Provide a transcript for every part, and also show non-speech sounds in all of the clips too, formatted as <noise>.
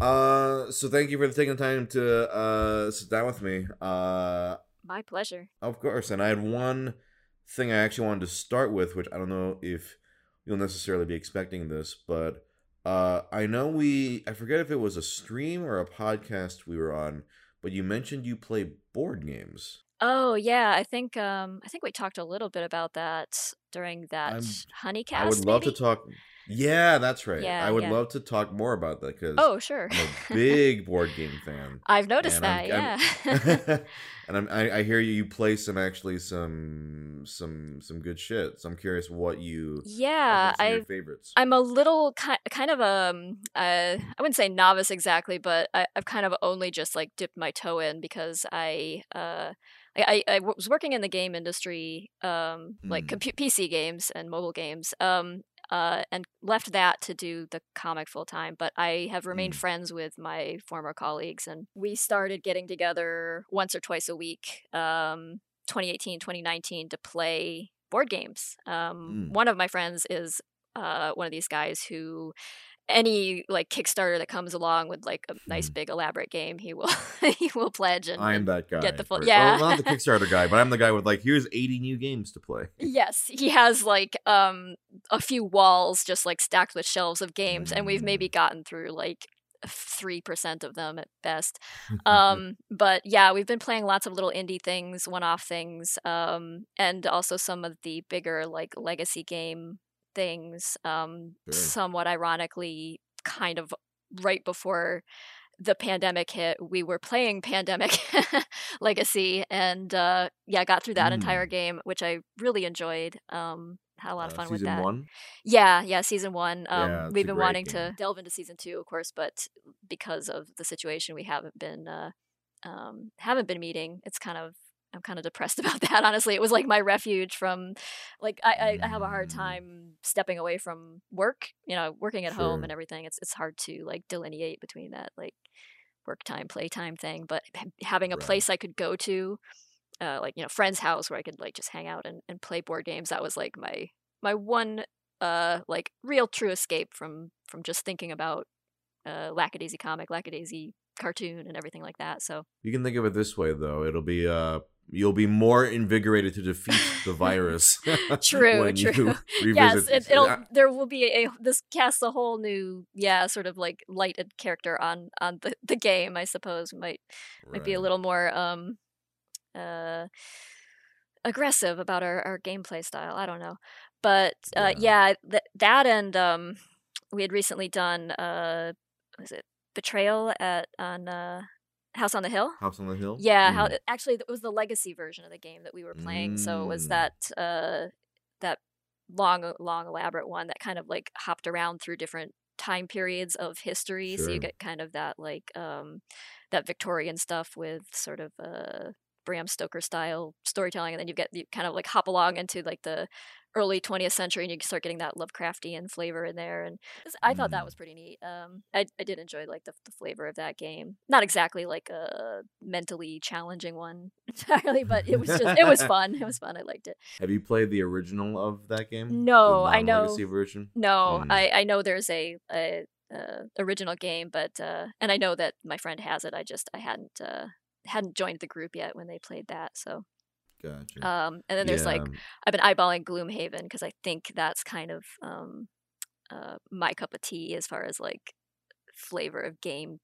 Uh, so thank you for taking the time to uh sit down with me. Uh, My pleasure. of course. And I had one thing I actually wanted to start with, which I don't know if you'll necessarily be expecting this, but uh, I know we I forget if it was a stream or a podcast we were on, but you mentioned you play board games. Oh yeah, I think um I think we talked a little bit about that during that I'm- honeycast. I would love maybe? to talk. Yeah, that's right. Yeah, I would yeah. love to talk more about that because Oh sure. I'm a <laughs> big board game fan. I've noticed that. I'm- yeah. I'm- <laughs> and I'm, I, I hear you, you play some actually some some some good shit. So I'm curious what you yeah, have been some of I your favorites. I'm a little ki- kind of um uh, I wouldn't say novice exactly, but I, I've kind of only just like dipped my toe in because I uh I, I, was working in the game industry, um, like Mm. compu- PC games and mobile games, um, uh, and left that to do the comic full time. But I have remained Mm. friends with my former colleagues, and we started getting together once or twice a week, um, 2018, 2019, to play board games. Um, Mm. One of my friends is uh, one of these guys who any like Kickstarter that comes along with like a nice Mhm. big elaborate game, he will <laughs> he will pledge and, I'm that guy. get the full- for- yeah. Well, not the Kickstarter guy, but I'm the guy with like, here's 80 new games to play. <laughs> Yes, he has like um a few walls just like stacked with shelves of games, and we've maybe gotten through like three percent of them at best. <laughs> Um, but yeah, we've been playing lots of little indie things, one-off things, um, and also some of the bigger like legacy game things. Um, Sure. somewhat ironically, kind of right before the pandemic hit, we were playing Pandemic <laughs> Legacy, and uh, yeah, got through that Mm. entire game, which I really enjoyed. Um, had a lot of Uh, fun with season that. one. Yeah, yeah, season one. Um, Yeah, we've been wanting game. to delve into season two, of course, but because of the situation, we haven't been uh, um, haven't been meeting. It's kind of I'm kind of depressed <laughs> about that. Honestly, it was like my refuge from like I, I, I have a hard Mm. time stepping away from work. You know, working at home and everything. It's it's hard to like delineate between that like work time, play time thing. But having a Right. place I could go to. Uh, like you know, friend's house where I could like just hang out and, and play board games. That was like my my one uh like real true escape from from just thinking about uh lackadaisy comic lackadaisy cartoon and everything like that so You can think of it this way, though. It'll be uh, you'll be more invigorated to defeat the <laughs> virus. True, <laughs> when true. You <laughs> yes it, it'll Uh, there will be a this casts a whole new yeah sort of like lighted character on on the the game i suppose might might be a little more um uh aggressive about our, our gameplay style i don't know but uh Yeah. yeah, th- that and um we had recently done uh was it betrayal at on uh house on the hill House on the Hill. yeah how Mm. actually it was the legacy version of the game that we were playing so it was Mm. that uh that long long elaborate one that kind of like hopped around through different time periods of history so you get kind of that like um that victorian stuff with sort of uh bram stoker style storytelling and then you get you kind of like hop along into like the early 20th century and you start getting that lovecraftian flavor in there and i thought that Mm. was pretty neat um i, I did enjoy like the, the flavor of that game not exactly like a mentally challenging one <laughs> entirely but it was just it was <laughs> fun it was fun i liked it Have you played the original of that game? No, I know- version. no Mm. i i know there's a, a, uh original game but uh and i know that my friend has it i just i hadn't uh hadn't joined the group yet when they played that so Gotcha. um and then there's like I've been eyeballing Gloomhaven because I think that's kind of um, uh, my cup of tea as far as like flavor of game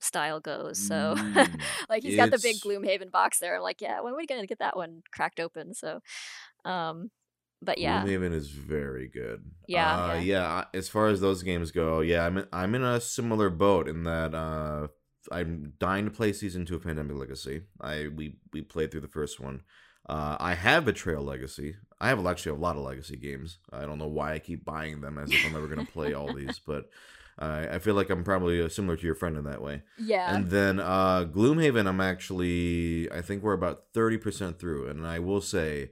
style goes. So Mm. <laughs> like he's got the big Gloomhaven box there. I'm like, yeah, when are we gonna get that one cracked open? So, um, but yeah, Gloomhaven is very good. Yeah, uh, yeah. yeah. As far as those games go, yeah, I'm in, I'm in a similar boat in that uh, I'm dying to play season two of Pandemic Legacy. I we we played through the first one. Uh, I have Betrayal Legacy. I have actually a lot of Legacy games. I don't know why I keep buying them as if I'm never gonna <laughs> play all these, but I I feel like I'm probably uh, similar to your friend in that way. yeah, And then uh Gloomhaven, I'm actually I think we're about thirty percent through, and I will say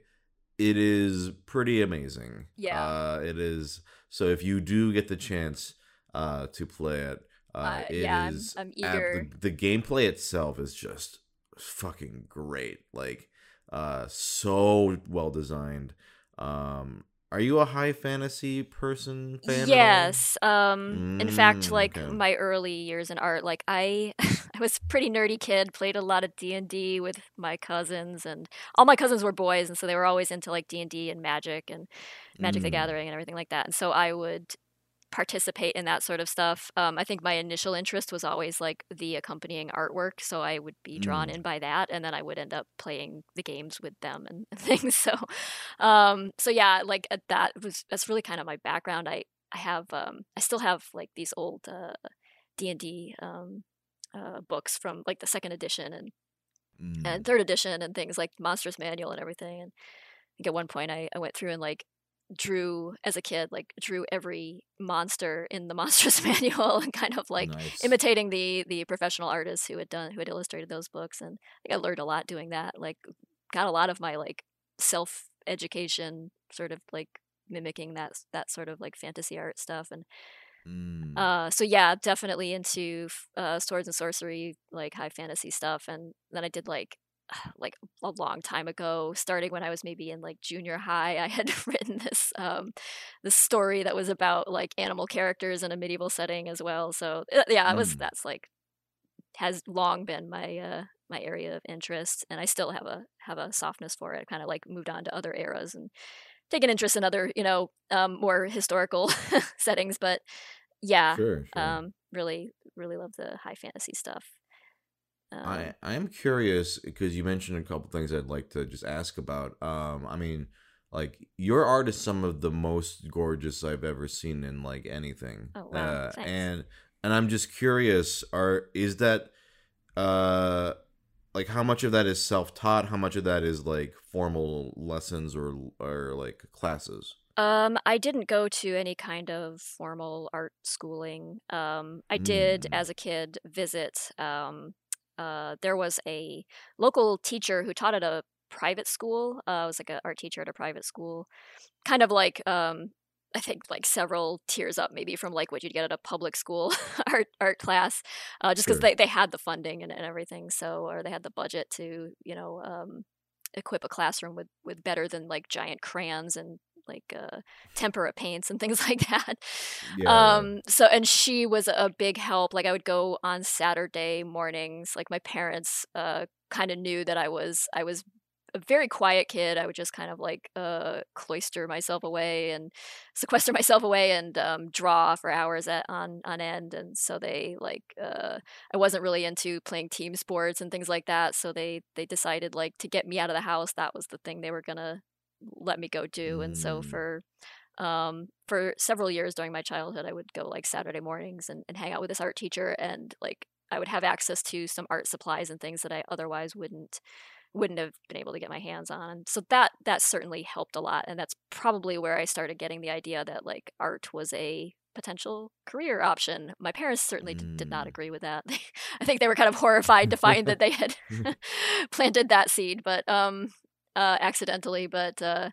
it is pretty amazing. Yeah. Uh it is so if you do get the chance uh to play it, uh, Uh, it yeah, I'm- I'm ab- eager. the, the gameplay itself is just fucking great. Like uh so well designed. Um are you a high fantasy person fan? yes. Um in fact Mm, like okay. my early years in art like I <laughs> I was a pretty nerdy kid, played a lot of D&D with my cousins and all my cousins were boys and so they were always into like D&D and Magic and Magic the Mm, Gathering and everything like that. And so I would participate in that sort of stuff. Um, I think my initial interest was always like the accompanying artwork, so I would be drawn mm, in by that, and then I would end up playing the games with them and, <laughs> and things. So, um, so yeah, like uh, that was that's really kind of my background. I I have um, I still have like these old uh, D and D um, uh, books from like the second edition and mm. and third edition and things like Monsters Manual and everything. And I think at one point I, I went through and like drew as a kid, like drew every monster in the <laughs> Monsters <laughs> Manual and kind of like Nice. imitating the the professional artists who had done who had illustrated those books. And I think I learned a lot doing that. Like got a lot of my like self education sort of like mimicking that that sort of like fantasy art stuff and Mm, uh so yeah definitely into uh swords and sorcery like high fantasy stuff and then i did like like a long time ago starting when i was maybe in like junior high i had <laughs> written this um this story that was about like animal characters in a medieval setting as well so uh, yeah it was mm. that's like has long been my uh my area of interest and i still have a have a softness for it kind of like moved on to other eras and taken interest in other you know um more historical <laughs> settings but yeah Sure, sure. um really really love the high fantasy stuff um I I am curious because you mentioned a couple things I'd like to just ask about. Um, I mean, like your art is some of the most gorgeous I've ever seen in like anything. oh wow Uh, thanks and and I'm just curious, are is that uh like how much of that is self-taught? How much of that is like formal lessons or or like classes? um i didn't go to any kind of formal art schooling um i did Mm, as a kid visit um uh there was a local teacher who taught at a private school uh I was like an art teacher at a private school kind of like um I think like several tiers up maybe from like what you'd get at a public school <laughs> art art class, uh, just because sure. they, they had the funding and, and everything, so or they had the budget to you know um, equip a classroom with with better than like giant crayons and like uh, tempera paints and things <laughs> like that. Yeah. Um, so and she was a big help. Like I would go on Saturday mornings. Like my parents uh, kind of knew that I was I was a very quiet kid. I would just kind of like uh, cloister myself away and sequester <laughs> myself away and um, draw for hours at, on on end. And so they like uh, I wasn't really into playing team sports and things like that. So they they decided like to get me out of the house. That was the thing they were gonna let me go do. And so Mm, for um for several years during my childhood i would go like saturday mornings and, and hang out with this art teacher and like i would have access to some art supplies and things that i otherwise wouldn't wouldn't have been able to get my hands on so that that certainly helped a lot and that's probably where i started getting the idea that like art was a potential career option my parents certainly d- did not mm. agree with that <laughs> i think they were kind of horrified to find that they had <laughs> <laughs> planted that seed but um uh accidentally but uh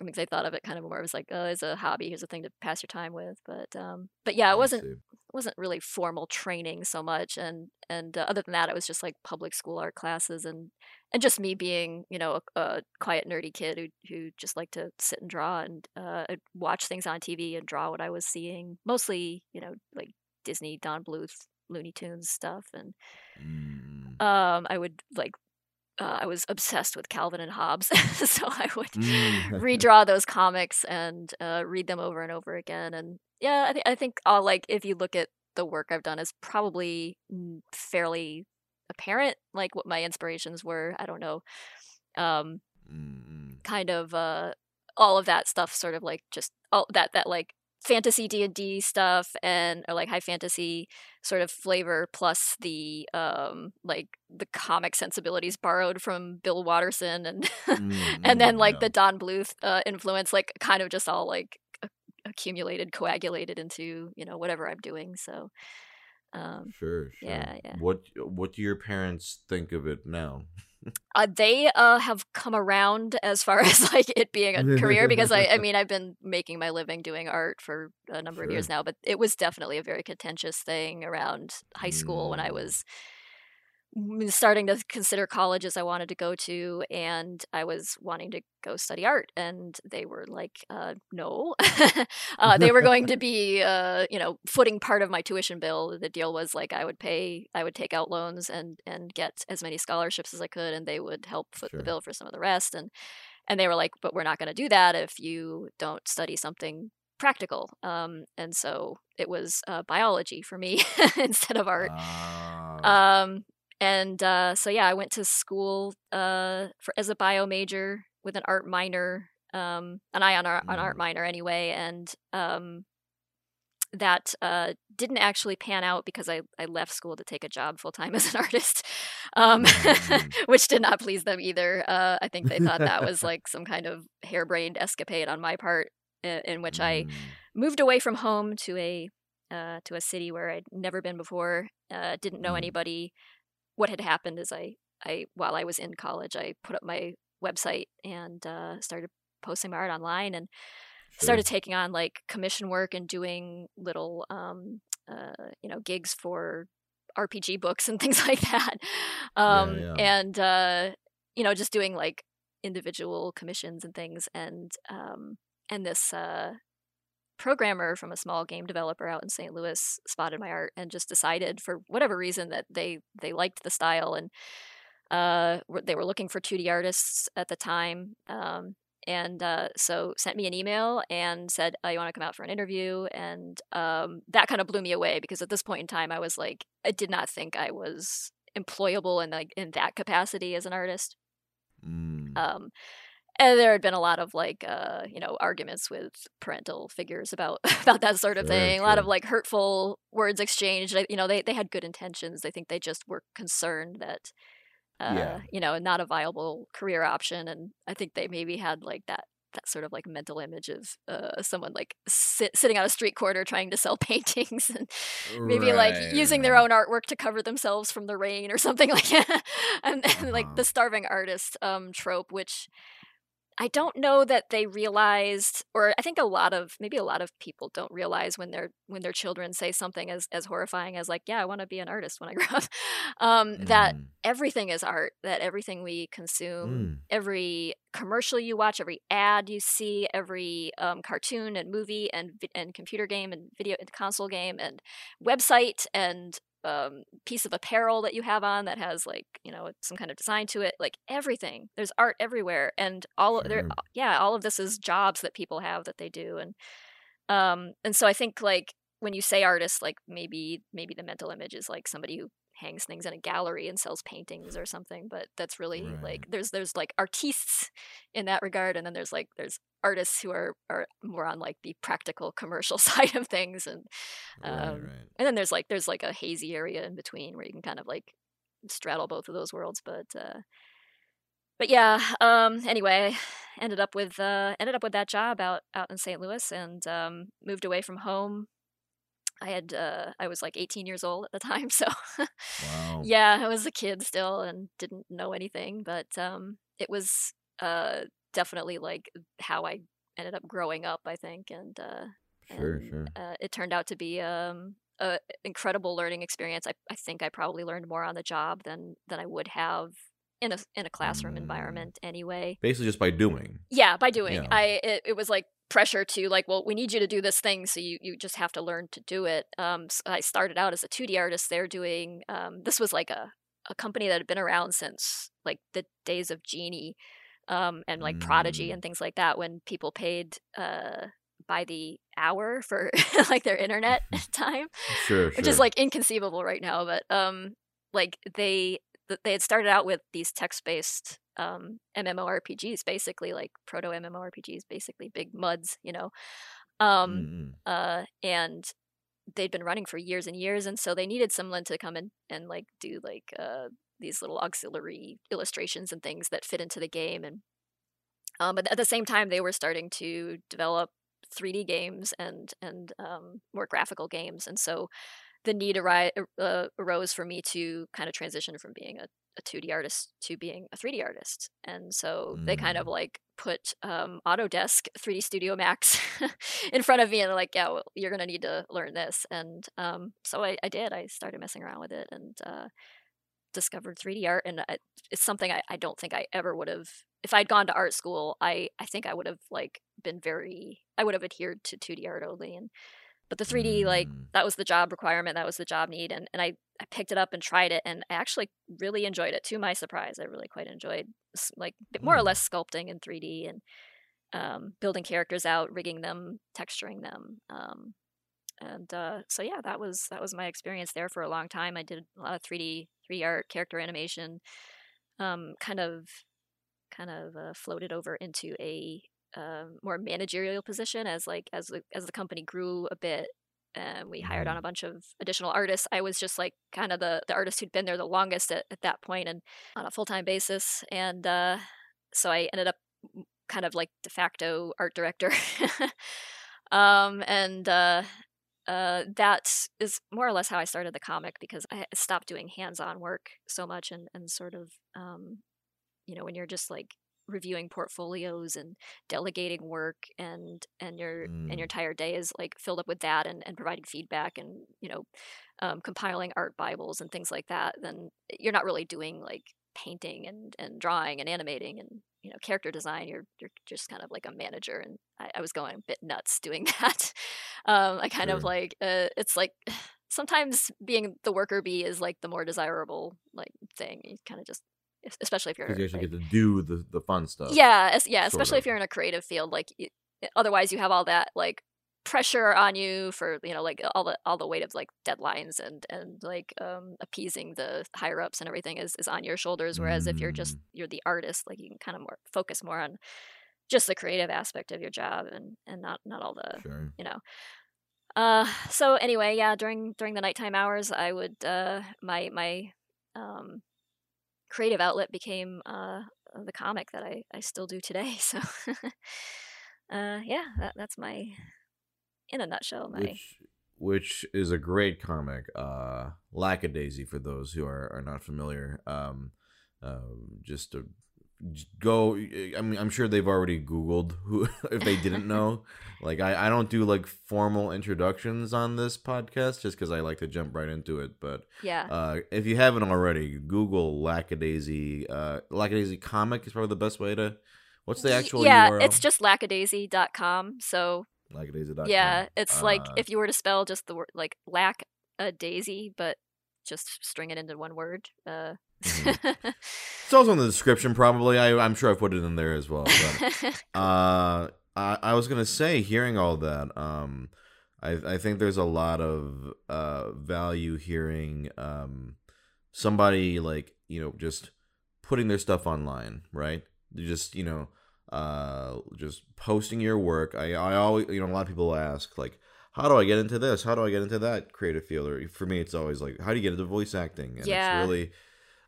I mean, I thought of it kind of more as like, oh, it's a hobby, here's a thing to pass your time with. But um, but yeah, it wasn't it wasn't really formal training so much, and and uh, other than that, it was just like public school art classes and and just me being you know a, a quiet nerdy kid who who just liked to sit and draw and uh, watch things on TV and draw what I was seeing, mostly you know like Disney, Don Bluth, Looney Tunes stuff, and Mm, um, I would like uh, I was obsessed with Calvin and Hobbes, <laughs> so I would mm. redraw those comics and uh, read them over and over again. And yeah, I, th- I think I'll like if you look at the work I've done, is probably mm, fairly apparent, like what my inspirations were. I don't know, um, Mm, kind of uh, all of that stuff, sort of like just all that that like fantasy D and D stuff and or like high fantasy sort of flavor plus the um like the comic sensibilities borrowed from Bill Watterson and mm, <laughs> and then mm, like yeah. the Don Bluth uh, influence like kind of just all like accumulated coagulated into you know whatever I'm doing so um Sure, sure. yeah yeah What what do your parents think of it now? Uh, they uh have come around as far <laughs> as like it being a career because I I <laughs> mean I've been making my living doing art for a number of years now but it was definitely a very contentious thing around high school when I Mm, was starting to consider colleges I wanted to go to, and I was wanting to go study art, and they were like, uh, "No," <laughs> uh, they were going to <laughs> be, uh, you know, footing part of my tuition bill. The deal was like I would pay, I would take out loans and and get as many scholarships as I could, and they would help foot sure. the bill for some of the rest. And and they were like, "But we're not going to do that if you don't study something practical. Um, and so it was uh, biology for me <laughs> instead of art. Uh. Um, and uh, so yeah, I went to school uh, for as a bio major with an art minor, um, an eye on, art, mm. on art minor anyway, and um, that uh, didn't actually pan out because I, I left school to take a job full time <laughs> as an artist, um, mm. <laughs> which did not please them either. Uh, I think they thought that was <laughs> like some kind of harebrained escapade on my part, in, in which mm. I moved away from home to a uh, to a city where I'd never been before, uh, didn't know mm. anybody, what had happened is I, I while I was in college, I put up my website and uh, started posting my art online and sure. started taking on like commission work and doing little, um, uh, you know, gigs for RPG books and <laughs> things like that. Um, yeah, yeah. And, uh, you know, just doing like individual commissions and things. And, um, and this, uh, programmer from a small game developer out in St. Louis spotted my art and just decided for whatever reason that they they liked the style and uh, they were looking for 2D artists at the time. Um, and uh, so sent me an email and said, oh, "You want to come out for an interview?" And um, that kind of blew me away because at this point in time, I was like, I did not think I was employable in like in that capacity as an artist. Mm. Um, and there had been a lot of like uh you know arguments with parental figures about <laughs> about that sort of thing a lot of like hurtful words exchanged you know they they had good intentions i think they just were concerned that uh yeah. you know not a viable career option and i think they maybe had like that that sort of like mental image of uh, someone like sit, sitting on a street corner trying to sell <laughs> paintings and maybe right. like using their own artwork to cover themselves from the rain or something <laughs> like that and, and uh-huh. like the starving artist um, trope which I don't know that they realized, or I think a lot of maybe a lot of people don't realize when their when their children say something as as horrifying as like, "Yeah, I want to be an artist when I <laughs> grow up," um, mm. that everything is art. That everything we consume, mm. every commercial you watch, every ad you see, every um, cartoon and movie and and computer game and video and console game and website and um, piece of apparel that you have on that has like you know some kind of design to it like everything there's art everywhere and all sure. there yeah all of this is jobs that people have that they do and um and so i think like when you say artist like maybe maybe the mental image is like somebody who hangs things in a gallery and sells paintings or something but that's really right. like there's there's like artists in that regard and then there's like there's artists who are are more on like the practical commercial <laughs> side of things and um right, right. and then there's like there's like a hazy area in between where you can kind of like straddle both of those worlds but uh but yeah um anyway ended up with uh ended up with that job out out in St. Louis and um moved away from home I had uh, I was like 18 years old at the time, <laughs> so wow. yeah, I was a kid still and didn't know anything. But um, it was uh, definitely like how I ended up growing up, I think, and uh, sure, and, sure. Uh, it turned out to be um, an incredible learning experience. I, I think I probably learned more on the job than than I would have in a in a classroom mm. environment anyway. Basically, just by doing. Yeah, by doing. Yeah. I it, it was like pressure to like well we need you to do this thing so you, you just have to learn to do it um so i started out as a 2d artist there doing um this was like a, a company that had been around since like the days of genie um and like mm. prodigy and things like that when people paid uh by the hour for <laughs> like their internet <laughs> <laughs> time sure, which is like inconceivable right now but um like they they had started out with these text-based um, MMORPGs, basically like proto MMORPGs, basically big muds, you know. Um, mm-hmm. uh, and they'd been running for years and years, and so they needed someone to come in and like do like uh, these little auxiliary illustrations and things that fit into the game. And um, but at the same time, they were starting to develop 3D games and and um, more graphical games, and so the need ari- uh, arose for me to kind of transition from being a a 2D artist to being a 3D artist. And so mm. they kind of mm. like put um, Autodesk 3D Studio Max <laughs> in front of me and like, yeah, well, you're going to need to learn this. And um, so I, I, did. I started messing around with it and uh, discovered 3D art, and I, it's something I, I don't think I ever would have. If I'd gone to art school, I I think I would have like been very. I would have adhered to 2D art only, and but the 3D like Mm. that was the job requirement, that was the job need, and and I I picked it up and tried it, and I actually really enjoyed it. To my surprise, I really quite enjoyed like more or Hmm. less sculpting in 3D and um, building characters out, rigging them, texturing them. Um, and uh, so yeah, that was that was my experience there for a long time. I did a lot of 3D 3D art, character animation. Um, kind of kind of uh, floated over into a um, more managerial position as like as the as the company grew a bit. And we hired on a bunch of additional artists. I was just like kind of the the artist who'd been there the longest at, at that point and on a full time basis. And uh, so I ended up kind of like de facto art director. <laughs> um, and uh, uh, that is more or less how I started the comic because I stopped doing hands on work so much and, and sort of, um, you know, when you're just like reviewing portfolios and delegating work and and your and your Mm. entire day is like filled up with that and, and providing feedback and you know um, compiling art bibles and things like that then you're not really doing like painting and, and drawing and animating and you know character design. You're you're just kind of like a manager and I, I was going a bit nuts doing <laughs> that. Um, I kind of like uh, it's like <sighs> sometimes being the worker bee is like the more desirable like thing. You kind of just especially if you're you actually like, get to do the, the fun stuff. yeah yeah especially if you're in a creative field like y- otherwise you have all that like pressure on you for you know like all the all the weight of like deadlines and and like um appeasing the higher ups and everything is is on your shoulders whereas if you're just Mm. you're the artist like you can kind of more focus more on just the creative aspect of your job and and not not all the Sure. you know uh so anyway yeah during during the nighttime hours i would uh my my um creative outlet became uh the comic that i i still do today <laughs> so uh yeah that, that's my in a nutshell my Which which is a great comic. Uh, Lackadaisy for those who are, are not familiar. Um, uh, just j- go. I mean, I'm sure they've already Googled who <laughs> if they didn't <laughs> know. like I, I don't do like formal introductions on this podcast just because I like to jump right into it. But yeah uh, if you haven't already, Google Lackadaisy. Uh, Lackadaisy comic is probably the best way to. What's the actual yeah URL? it's just lackadaisy.com so lackadaisy.com. yeah it's like Uh, if you were to spell just the word like lack a daisy but just string it into one word uh Mhm. <laughs> It's also in the description, probably. I, I'm sure I put it in there as well. But, <laughs> uh, I, I was gonna say, hearing all that, um, I, I think there's a lot of uh value hearing um somebody like you know just putting their stuff online, right? They're just you know uh just posting your work. I I always you know a lot of people ask like. How do I get into this? How do I get into that creative field? Or for me, it's always like, how do you get into voice acting? And Yeah. it's really,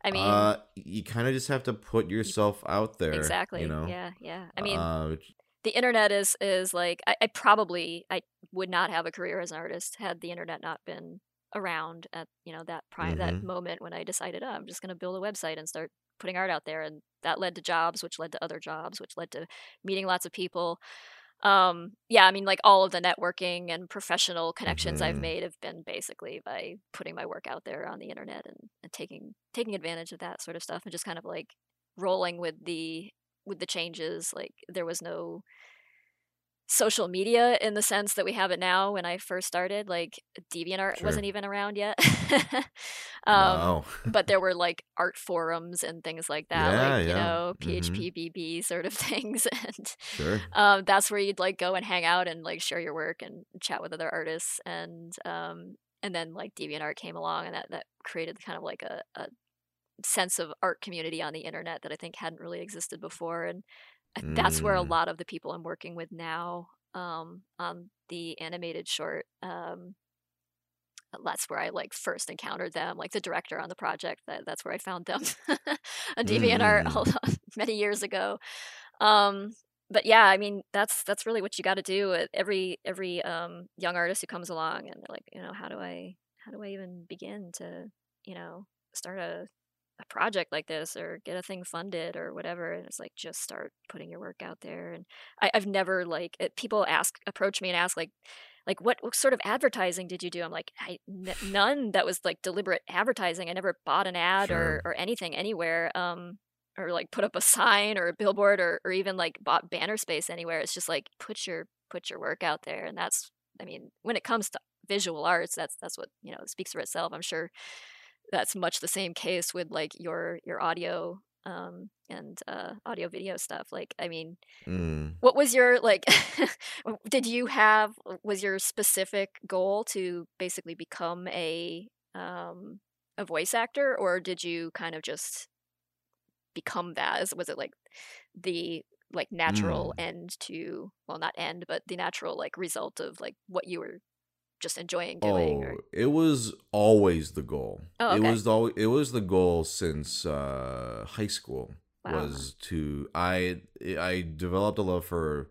i mean uh, you kind of just have to put yourself out there. exactly You know. yeah yeah i mean uh, the internet is is like I, I probably I would not have a career as an artist had the internet not been around at you know that prime that Mhm. moment when I decided oh, I'm just going to build a website and start putting art out there and that led to jobs which led to other jobs which led to meeting lots of people um yeah i mean like all of the networking and professional connections i've Mhm. made have been basically by putting my work out there on the internet and, and taking taking advantage of that sort of stuff and just kind of like rolling with the with the changes like there was no social media in the sense that we have it now when i first started like deviantart Sure. wasn't even around yet <laughs> um wow. <laughs> but there were like art forums and things like that Yeah, like you know Mhm. php bb sort of <laughs> things and Sure. um, that's where you'd like go and hang out and like share your work and chat with other artists and um, and then like DeviantArt came along and that that created kind of like a, a sense of art community on the internet that I think hadn't really existed before and That's where a Mm. lot of the people I'm working with now um, on the animated short um, that's where I like first encountered them like the director on the project that, that's where I found them <laughs> on DeviantArt Mm. <laughs> many years ago um but yeah i mean that's that's really what you got to do every every um young artist who comes along and they're like you know how do i how do i even begin to you know start a a project like this or get a thing funded or whatever and it's like just start putting your work out there and I, i've never like people ask approach me and ask like like what, what sort of advertising did you do i'm like I, n- none that was like deliberate advertising i never bought an ad Sure. or or anything anywhere um or like put up a <laughs> sign or a billboard or, or even like bought banner space anywhere it's just like put your put your work out there and that's i mean when it comes to visual arts that's that's what you know speaks for itself i'm sure that's much the same case with like your your audio um and uh audio video stuff like i mean Mm. what was your like <laughs> did you have was your specific goal to basically become a um a voice actor or did you kind of just become that was it like the like natural end to well not end but the natural like result of like what you were just enjoying doing Oh, or it was always the goal. Oh, It okay. was always it was the goal since uh, high school. Wow. Was to I I developed a love for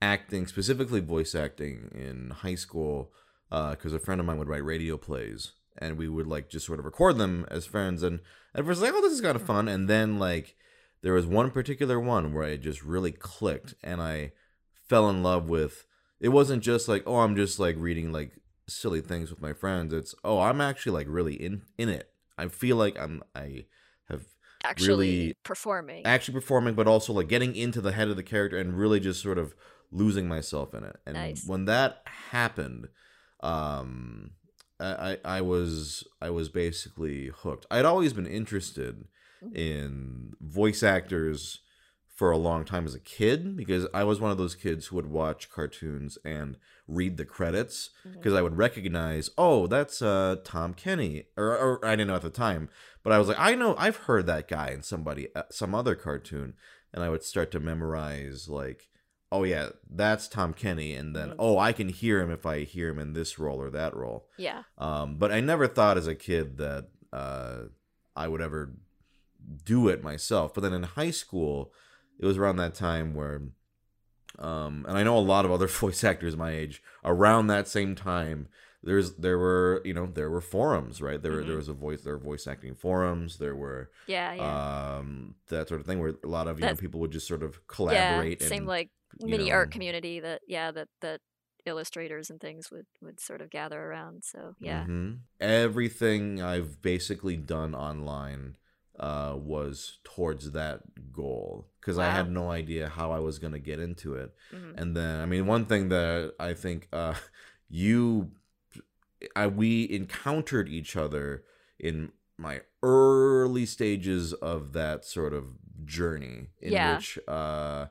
acting, specifically voice acting, in high school because a friend of mine would write radio plays, and we would like just sort of record them as friends. And at first, like, oh, this is kind of fun, and then like there was one particular one where I just really clicked, and I fell in love with. It wasn't just like, oh, I'm just like reading like silly things with my friends. It's oh, I'm actually like really in in it. I feel like I'm I have actually really performing actually performing, but also like getting into the head of the character and really just sort of losing myself in it. And Nice. when that happened, um, I, I was I was basically hooked. I'd always been interested Mhm. in voice actors for a long time as a kid because I was one of those kids who would watch cartoons and read the credits because I would recognize, oh, that's uh Tom Kenny, or, or I didn't know at the time, but I was like, I know, I've heard that guy in somebody, uh, some other cartoon, and I would start to memorize like, oh yeah, that's Tom Kenny, and then Mhm. oh, I can hear him if I hear him in this role or that role. yeah Um, but I never thought as a kid that uh, I would ever do it myself. But then in high school, it was around that time where, um, and I know a lot of other <laughs> voice actors my age around that same time. There's there were you know there were forums right there were, there was a voice there were voice acting forums there were yeah yeah um that sort of thing where a lot of you know people would just sort of yeah collaborate same and like mini art community that yeah that that illustrators and things would would sort of gather around so yeah Mhm. Everything I've basically done online uh, was towards that goal because I had no idea how I was going to get into it. Mhm. And then, I mean, one thing that I think uh, you, I, we encountered each other in my early stages of that sort of journey in Yeah. which uh,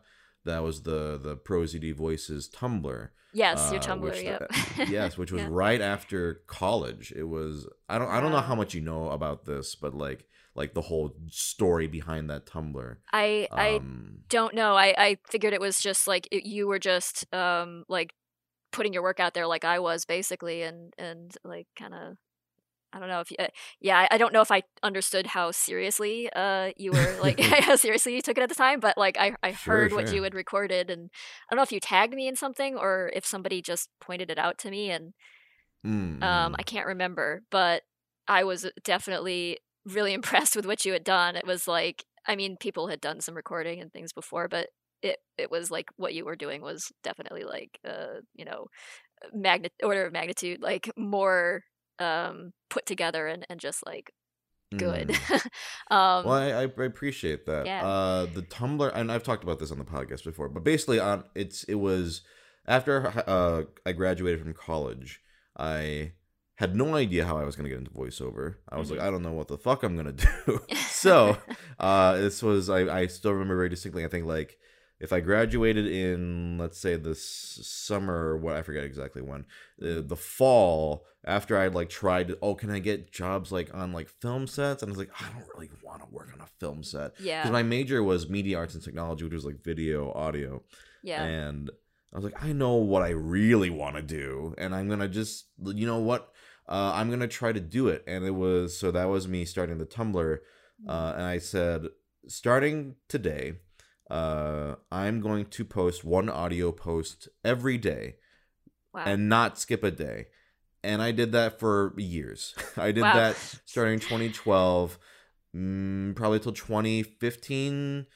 that was the the Pro ZD Voices Tumblr yes your uh, tumblr which yep the- <laughs> yes, which was Yeah. right after college. It was I don't I don't know how much you know about this, but like like the whole story behind that Tumblr. i i Um, don't know i i figured it was just like it, you were just um like putting your work out there like i was basically and and like kind of I don't know if you, uh, yeah, I- I don't know if I understood how seriously uh you were like <laughs> <laughs> how seriously you took it at the time, but like I I Sure, heard what you had recorded and I don't know if you tagged me in something or if somebody just pointed it out to me and mm, um. I can't remember, but I was definitely really <laughs> impressed with what you had done. It was like I mean, people had done some recording and things before, but it it was like what you were doing was definitely like uh you know magnet order of magnitude like more um put together and and just like good. Mm. <laughs> um Well, I, I appreciate that. Yeah. Uh, the Tumblr, and I've talked about this on the podcast before, but basically, on it's it was after uh, I graduated from college, I had no idea how I was going to get into voiceover. I was Mhm. like, I don't know what the fuck I'm going <laughs> to do. so, <laughs> uh, this was I, I still remember very distinctly. I think like if I graduated in let's say this summer what I forget exactly when the the fall after I'd like tried to, oh can I get jobs like on like film sets and I was like I don't really want to work on a film set Yeah. because my major was media arts and technology which was like video audio Yeah. and I was like I know what I really want to do and I'm gonna just you know what uh, I'm gonna try to do it and it was so that was me starting the Tumblr uh, and I said, starting today, uh, I'm going to post one audio post every day wow. and not skip a day. And I did that for years. <laughs> I did Wow. that starting 2012, mm, probably till 2015.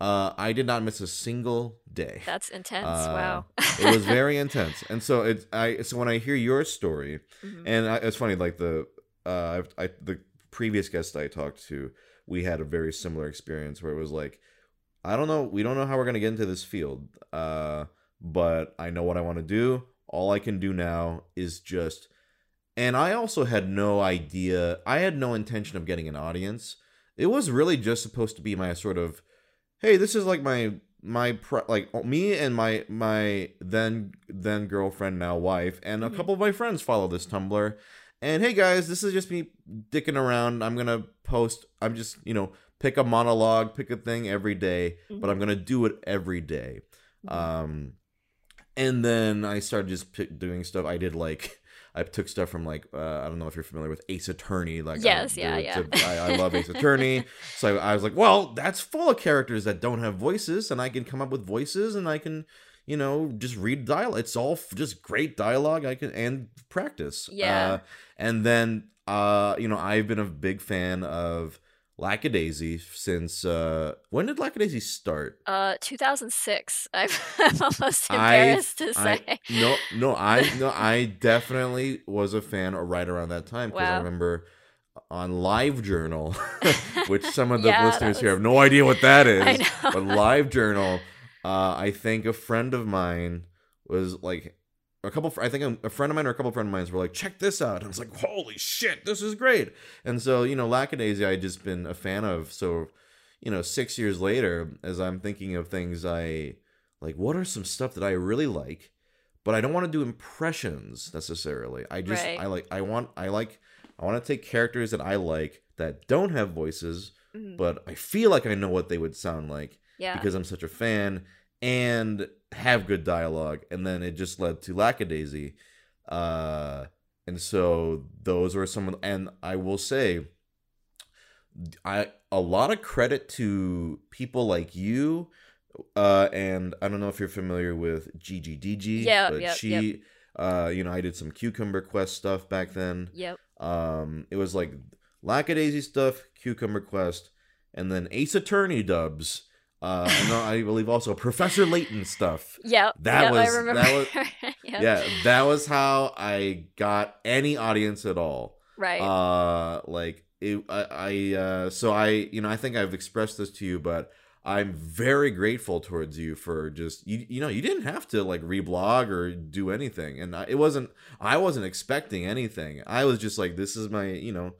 Uh, I did not miss a single day. That's intense. Uh, wow. it was <laughs> very intense, and so it's I. So when I hear your story, Mhm. and I, it's funny, like the uh, I, I the previous guest I talked to, we had a very similar experience where it was like, I don't know, we don't know how we're gonna get into this field, uh, but I know what I want to do. All I can do now is just, and I also had no idea, I had no intention of getting an audience. It was really just supposed to be my sort of, hey, this is like my my pri- like me and my my then then girlfriend now wife and a Mhm. couple of my friends follow this tumblr and hey guys this is just me dicking around i'm gonna post i'm just you know pick a monologue pick a thing every day, but i'm gonna do it every day Mhm. um and then i started just pick, doing stuff i did like i took stuff from like uh, i don't know if you're familiar with ace attorney like I- Yes, yeah, there- yeah. a- I, I love ace <laughs> attorney so I, I was like well that's full of characters that don't have voices and i can come up with voices and i can you know just read dialogue it's all f- just great dialogue i can and practice Yeah. uh, and then uh you know i've been a big fan of lackadaisy since uh when did lackadaisy start Uh, 2006. <laughs> I'm, I'm almost I- embarrassed to say. I, no, no, I <laughs> no, I definitely was a fan right around that time because I remember on Live Journal, <laughs> which some of the Yeah, listeners here have no idea what that is. I know. But Live Journal, uh, I think a friend of mine was like, a couple. I think a, friend of mine or a couple of friend of mine were like, check this out. And I was like, holy shit, this is great. And so you know, Lackadaisy, I just been a fan of. So, you know, six years later, as I'm thinking of things I like, what are some stuff that I really like, but I don't want to do impressions necessarily. I just Right. I like I want I like I want to take characters that I like that don't have voices, Mhm. but I feel like I know what they would sound like yeah. because I'm such a fan and have good dialogue. And then it just led to Lackadaisy. Uh, and so those were some of, and I will say, I a lot of credit to people like you. Uh, and I don't know if you're familiar with GGDG, Yeah, but yep, she, uh, you know, I did some Cucumber Quest stuff back then. Yep. Um, it was like Lackadaisy stuff, Cucumber Quest, and then Ace Attorney dubs. Uh, and I believe also Professor Layton stuff. Yep. That yep, was- that was- <laughs> Yep. Yeah, that was how I got any audience at all. Right. Uh, like it, I, I, uh, so I, you know, I think I've expressed this to you, but I'm very grateful towards you for just you, you know, you didn't have to like reblog or do anything, and I, it wasn't, I wasn't expecting anything. I was just like, this is my, you know,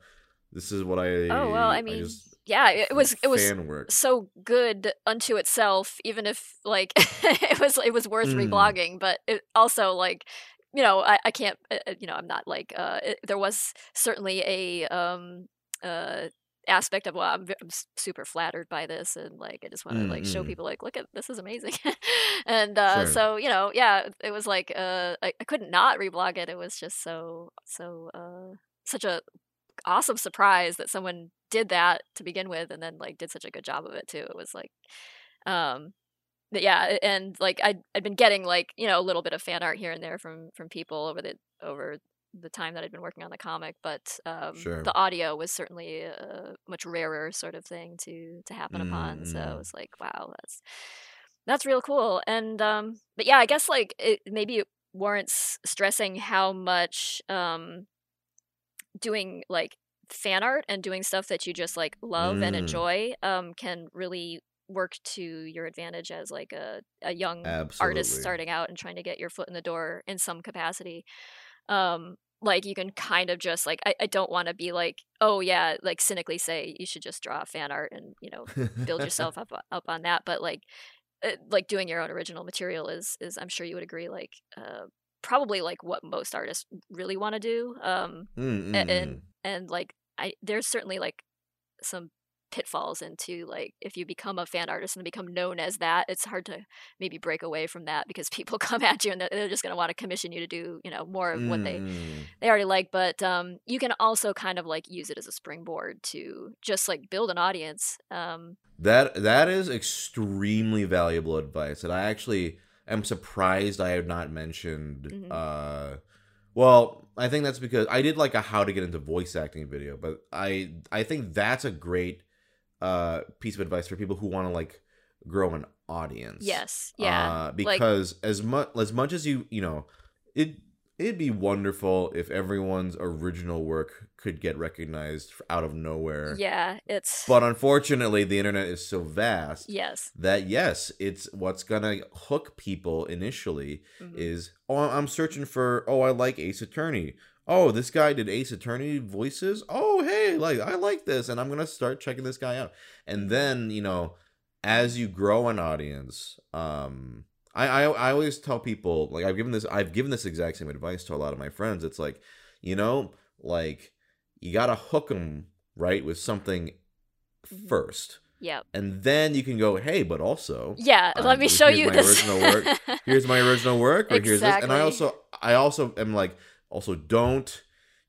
this is what I. oh well, I mean, just yeah, it, was it was work. so good unto itself even if like <laughs> it was it was worth Mm. reblogging but it also like you know i, I can't uh, uh, you know i'm not like uh it, there was certainly a um uh aspect of well I'm, I'm super flattered by this and like i just want to like show Mm, mm. people like look at this is amazing <laughs> and uh Sure. so you know yeah it was like uh I, I couldn't not reblog it it was just so so uh such a awesome surprise that someone did that to begin with and then like did such a good job of it too it was like um but yeah and like I'd, I'd been getting like you know a little bit of fan art here and there from from people over the over the time that i'd been working on the comic but um Sure. the audio was certainly a much rarer sort of thing to to happen upon so Mm. it was like wow that's that's real cool and um but yeah i guess like it maybe it warrants stressing how much um doing like fan art and doing stuff that you just like love and Mm. enjoy um can really work to your advantage as like a, a young artist starting out and trying to get your foot in the door in some capacity um like you can kind of just like i, I don't want to be like oh yeah like cynically say you should just draw fan art and you know build <laughs> yourself up up on that but like uh, like doing your own original material is is i'm sure you would agree like uh probably like what most artists really want to do um Mm, mm, and mm. and like i there's certainly like some pitfalls into like if you become a fan artist and become known as that it's hard to maybe break away from that because <laughs> people come at you and they're- just going to want to commission you to do you know more of what they Mm, they already like but um you can also kind of like use it as a springboard to just like build an audience um That that is extremely valuable advice, and I actually am surprised I have not mentioned. Mhm. Uh, well, I think that's because I did like a how to get into voice acting video, but I I think that's a great uh piece of advice for people who want to like grow an audience. Yes. Yeah. Uh, Like- because as much as much as you you know, it it'd be wonderful if everyone's original work could get recognized out of nowhere. yeah. It's. But unfortunately, the internet is so vast yes. that yes, it's what's gonna hook people initially mhm. is oh I'm searching for oh I like Ace Attorney. Oh, this guy did Ace Attorney voices. Oh, hey, like I like this, and I'm gonna start checking this guy out. And then you know, as you grow an audience, um, I I, I always tell people like I've given this I've given this exact same advice to a lot of my friends. It's like you know, like you gotta hook them right with something Mhm. first, Yeah. and then you can go, hey, but also Yeah. um, let me <laughs> show you my this. original work. <laughs> here's my original work or here's this and i also i also am like also don't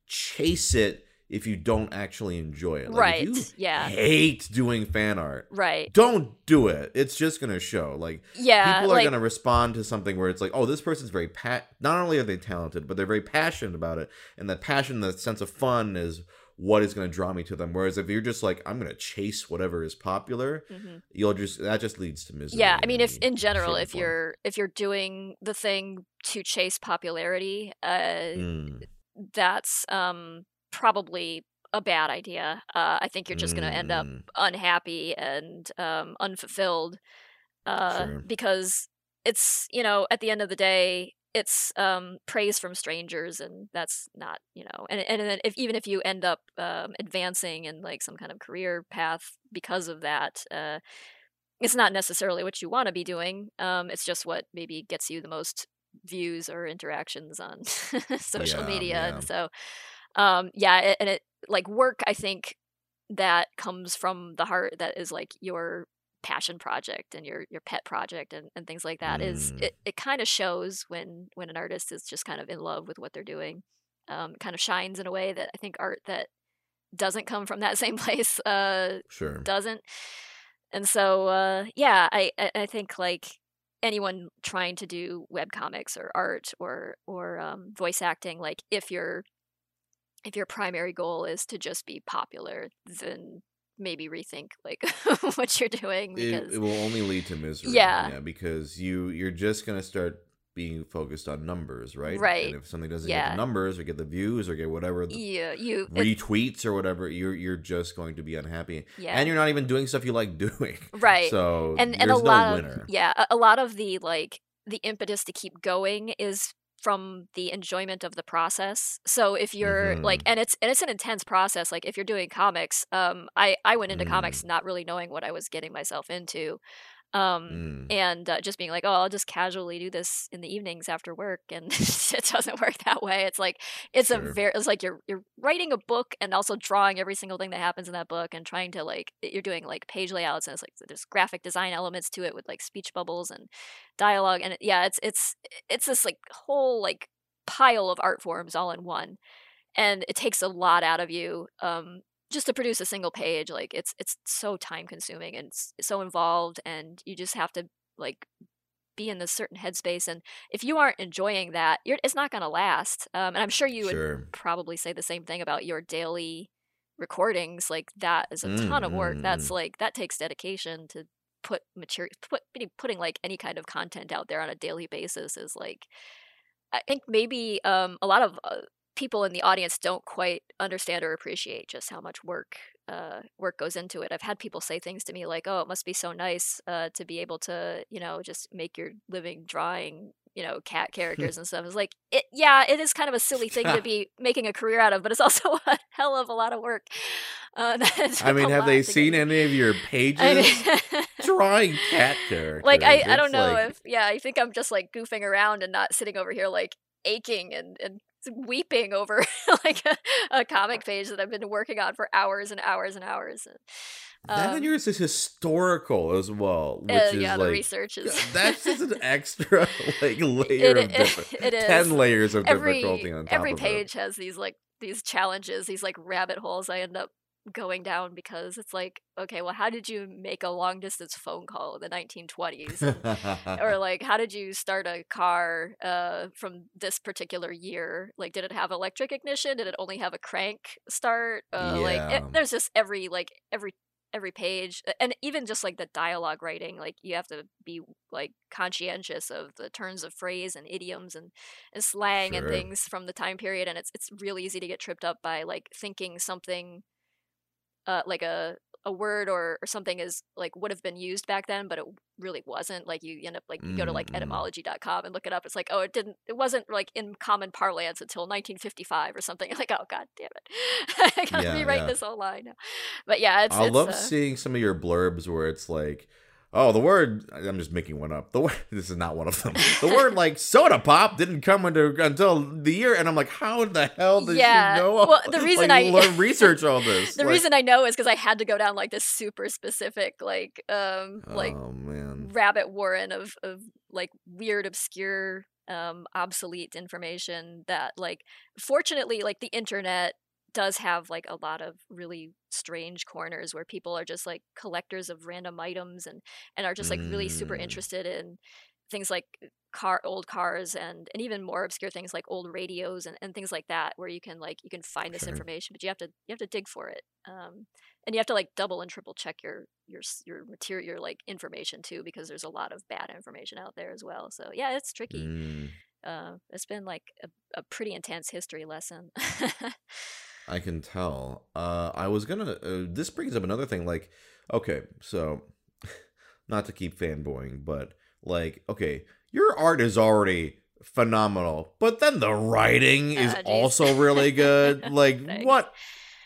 chase it if you don't actually enjoy it like, right. Yeah. hate doing fan art Right. don't do it it's just gonna show like Yeah. people are like, gonna respond to something where it's like oh this person's very pa- not only are they talented but they're very passionate about it and that passion that sense of fun is what is going to draw me to them whereas if you're just like i'm going to chase whatever is popular mhm. you'll just that just leads to misery yeah i mean if in general if form. you're if you're doing the thing to chase popularity uh Mm. that's um probably a bad idea uh i think you're just going to end up Mm. unhappy and um unfulfilled uh Sure. because it's you know at the end of the day it's um praise from strangers and that's not you know and and then if even if you end up um advancing in like some kind of career path because of that uh it's not necessarily what you want to be doing um it's just what maybe gets you the most views or interactions on <laughs> social Yeah, media yeah. and so um yeah and it like work i think that comes from the heart that is like your passion project and your your pet project and, and things like that is Mm. it, it kind of shows when when an artist is just kind of in love with what they're doing um kind of shines in a way that i think art that doesn't come from that <laughs> same place uh Sure. doesn't and so uh yeah i i, think like anyone trying to do web comics or art or or um, voice acting like if your if your primary goal is to just be popular then maybe rethink like <laughs> what you're doing because It, it will only lead to misery. Yeah. because you you're just gonna start being focused on numbers, right? Right. And if something doesn't get the numbers or get the views or get whatever the you retweets or whatever, you're you're just going to be unhappy, yeah and you're not even doing stuff you like <laughs> doing. right So and and a lot no of yeah a lot of the like the impetus to keep going is from the enjoyment of the process so if you're like Mhm. and it's and it's an intense process like if you're doing comics um i i went into Mm. comics not really knowing what i was getting myself into um Mm. and uh, just being like oh i'll just casually do this in the evenings after work and <laughs> it doesn't work that way it's like it's Sure. a very it's like you're you're writing a book and also drawing every single thing that happens in that book and trying to like you're doing like page layouts and it's like there's graphic design elements to it with like speech bubbles and dialogue and it, yeah it's it's it's this like whole like pile of art forms all in one and it takes a lot out of you um just to produce a single page like it's it's so time consuming and so involved and you just have to like be in this certain headspace and if you aren't enjoying that you're it's not going to last um, and i'm sure you would probably say the same thing about your daily recordings like that is a ton of work that's Mm. like that takes dedication to put material put putting- putting like any kind of content out there on a daily basis is like i think maybe um a lot of uh, people in the audience don't quite understand or appreciate just how much work uh, work goes into it. I've had people say things to me like, "Oh, it must be so nice uh, to be able to, you know, just make your living drawing, you know, cat <laughs> characters and stuff." It's like, it, yeah, it is kind of a silly thing to <laughs> be making a career out of, but it's also <laughs> a hell of a lot of work. Uh, I mean, have they seen get- any of your pages? I mean- Drawing cat characters. like I, I don't know like- if yeah I think I'm just like goofing around and not sitting over here like aching and and weeping over <laughs> like a, a comic page that I've been working on for hours and hours and hours. And, That um, and yours is historical as well, which uh, is yeah, the like research is that's just an <laughs> extra <laughs> like layer It- of different, it is. ten layers of every difficulty on top every of it. page has these like these challenges, these like rabbit holes I end up going down because it's like okay, well, how did you make a long distance phone call in the 1920s? Or <laughs> like how did you start a car uh, from this particular year like did it have electric ignition did it only have a crank start uh, like it, there's just every like every every page and even just like the dialogue writing like you have to be like conscientious of the turns of phrase and idioms and, and slang Sure. and things from the time period and it's it's really easy to get tripped up by like thinking something uh like a a word or, or something is like would have been used back then but it really wasn't like you end up like you go to like Mm, mm. etymology.com and look it up it's like oh it didn't it wasn't like in common parlance until 1955 or something <laughs> like oh god damn it <laughs> i gotta Yeah, rewrite yeah. this whole line but yeah it's I it's, love uh, seeing some of your blurbs where it's like, oh, the word. I'm just making one up. The word. <laughs> This is not one of them. The word like soda pop didn't come into until the year, and I'm like, how the hell did Yeah, you know? Yeah, well, the reason like, I- research all this. <laughs> the Like, reason I know is because I had to go down like this super specific like um like oh man, rabbit warren of of like weird obscure um obsolete information that like fortunately like the internet does have like a lot of really strange corners where people are just like collectors of random items and and are just like really super Mm. interested in things like car old cars and and even more obscure things like old radios and, and things like that where you can like you can find this Sure. information but you have to you have to dig for it um and you have to like double and triple check your your your material your like information too because there's a lot of bad information out there as well so yeah it's tricky Mm, uh it's been like a, a pretty intense history lesson <laughs> I can tell. Uh, I was gonna. Uh, this brings up another thing. Like, okay, so <laughs> not to keep fanboying, but like, okay, your art is already phenomenal, but then the writing is Ah, also really good. <laughs> like, Thanks. what?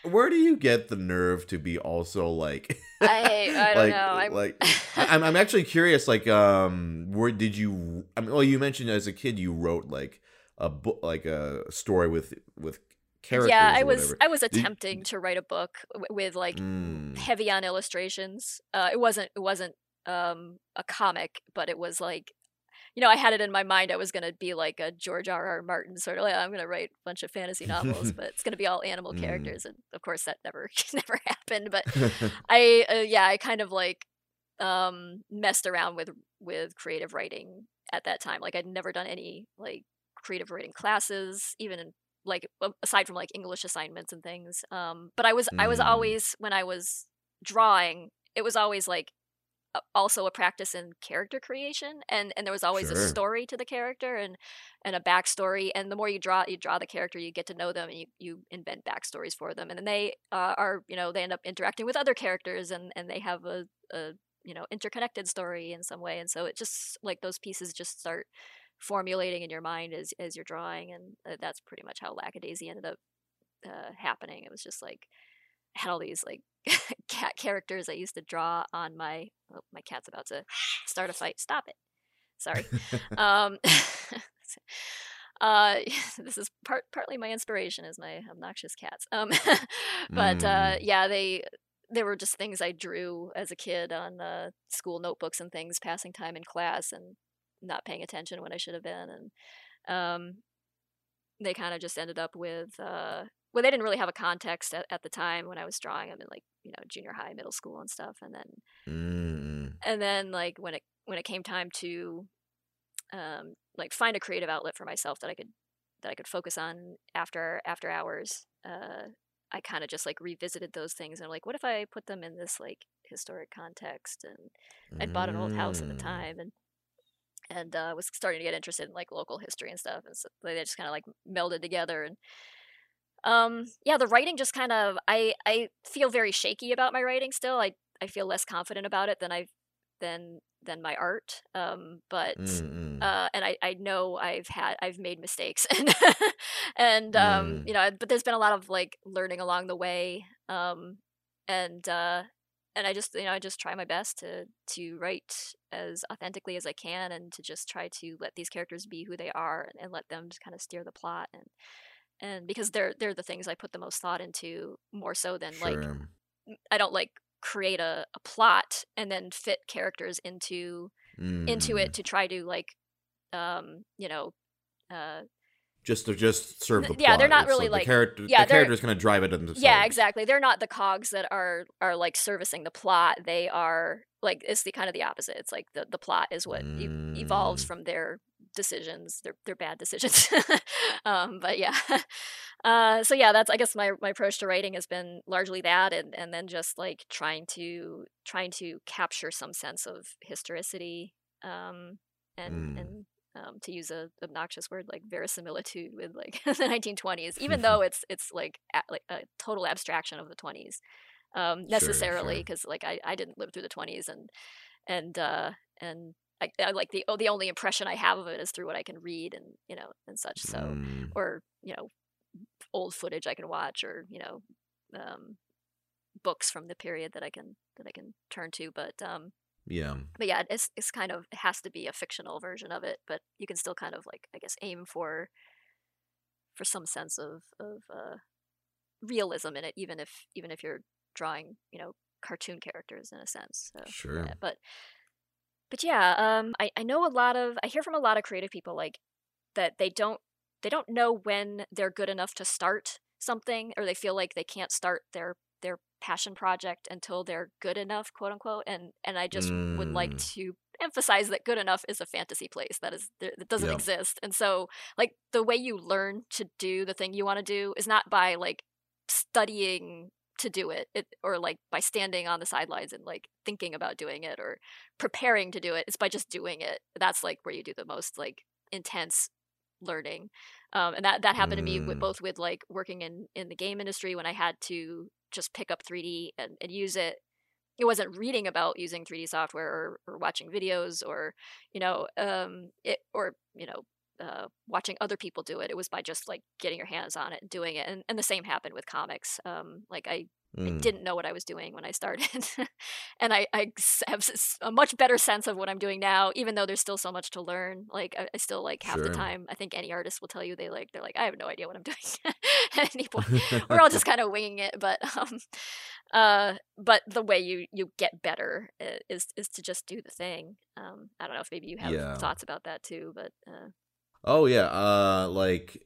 Where do you get the nerve to be also like? I- I don't <laughs> like, know, I'm- like, I'm I'm actually curious. Like, um, where did you? I mean, well, you mentioned as a kid you wrote like a book, like a story with with characters. yeah i was whatever. i was you- attempting to write a book w- with like Mm, heavy on illustrations uh it wasn't it wasn't um a comic but it was like you know i had it in my mind i was going to be like a george r r martin sort of like i'm going to write a bunch of fantasy novels <laughs> but it's going to be all animal Mm. characters and of course that never <laughs> never happened but <laughs> I uh, yeah, I kind of like um messed around with with creative writing at that time. Like I'd never done any like creative writing classes, even in like aside from like English assignments and things. Um but I was I was Mm. always when I was drawing, it was always like also a practice in character creation and and there was always Sure. a story to the character and and a backstory and the more you draw you draw the character you get to know them and you, you invent backstories for them and then they uh, are you know they end up interacting with other characters and and they have a, a you know interconnected story in some way and so it just like those pieces just start formulating in your mind as as you're drawing and uh, that's pretty much how lackadaisy ended up uh, happening it was just like I had all these like <laughs> cat characters I used to draw on my oh, my cat's about to start a fight. Stop it. Sorry. <laughs> um <laughs> uh this is part partly my inspiration is my obnoxious cats. Um but uh Mm. yeah, they they were just things I drew as a kid on uh, school notebooks and things, passing time in class and not paying attention when I should have been and um they kind of just ended up with uh well they didn't really have a context at, at the time when i was drawing them in like you know junior high middle school and stuff and then Mm, and then like when it when it came time to um like find a creative outlet for myself that i could that i could focus on after after hours uh i kind of just like revisited those things and I'm like what if i put them in this like historic context and I'd bought an old house at the mm. time and and uh, was starting to get interested in like local history and stuff and so they just kind of like melded together and um yeah the writing just kind of i i feel very shaky about my writing still i i feel less confident about it than i've than than my art um but Mm, mm. uh, and I, I know I've had I've made mistakes <laughs> and and um, Mm. you know but there's been a lot of like learning along the way um, and uh, and I just you know I just try my best to to write as authentically as I can and to just try to let these characters be who they are and, and let them just kind of steer the plot and and because they're they're the things I put the most thought into more so than like I don't like create a, a plot and then fit characters into into Mm. it to try to like um you know uh just to just serve the plot. yeah, they're not It's really, the like- character. yeah, the they're- character's gonna drive it themselves. yeah exactly they're not the cogs that are are like servicing the plot they are like it's the kind of the opposite it's like the the plot is what e- evolves Mm. from their decisions. They're they're bad decisions. <laughs> um, but yeah. <laughs> Uh, so yeah, that's I guess my my approach to writing has been largely that, and and then just like trying to trying to capture some sense of historicity, um, and Mm. and um, to use a obnoxious word like verisimilitude with like <laughs> the 1920s, even <laughs> though it's it's like a, like a total abstraction of the 20s, um, necessarily sure. because like I, I didn't live through the 20s and and uh, and I, I like the oh, the only impression I have of it is through what I can read and you know and such. So Mm, or you know old footage I can watch or you know um, books from the period that I can that I can turn to. But um, yeah. but yeah, it's it's kind of it has to be a fictional version of it, but you can still kind of like I guess aim for for some sense of of uh, realism in it, even if even if you're drawing you know cartoon characters in a sense. So, Sure. yeah, but but yeah, um, I I know a lot of I hear from a lot of creative people like that they don't they don't know when they're good enough to start something, or they feel like they can't start their their passion project until they're good enough, quote unquote. And and I just would like Mm, to emphasize that good enough is a fantasy place that is that doesn't yeah. exist. And so like the way you learn to do the thing you want to do is not by like studying to do it, it or like by standing on the sidelines and like thinking about doing it or preparing to do it it's by just doing it that's like where you do the most like intense learning um, and that that happened to me with Mm, both with like working in in the game industry when i had to just pick up 3d and, and use it. It wasn't reading about using 3d software or, or watching videos or you know um it or you know uh, watching other people do it. It was by just like getting your hands on it and doing it and, and the same happened with comics. Um like i I mm, didn't know what I was doing when I started. <laughs> and I, I, have a much better sense of what I'm doing now, even though there's still so much to learn. Like, I, I still, like, half the time, I think any artist will tell you they, like, they're like, I have no idea what I'm doing at any point. We're all just kind of winging it. But, <laughs> um, uh, but the way you, you get better i- is, is to just do the thing. Um, I don't know if maybe you have yeah. thoughts about that too, but, uh, Oh yeah, uh like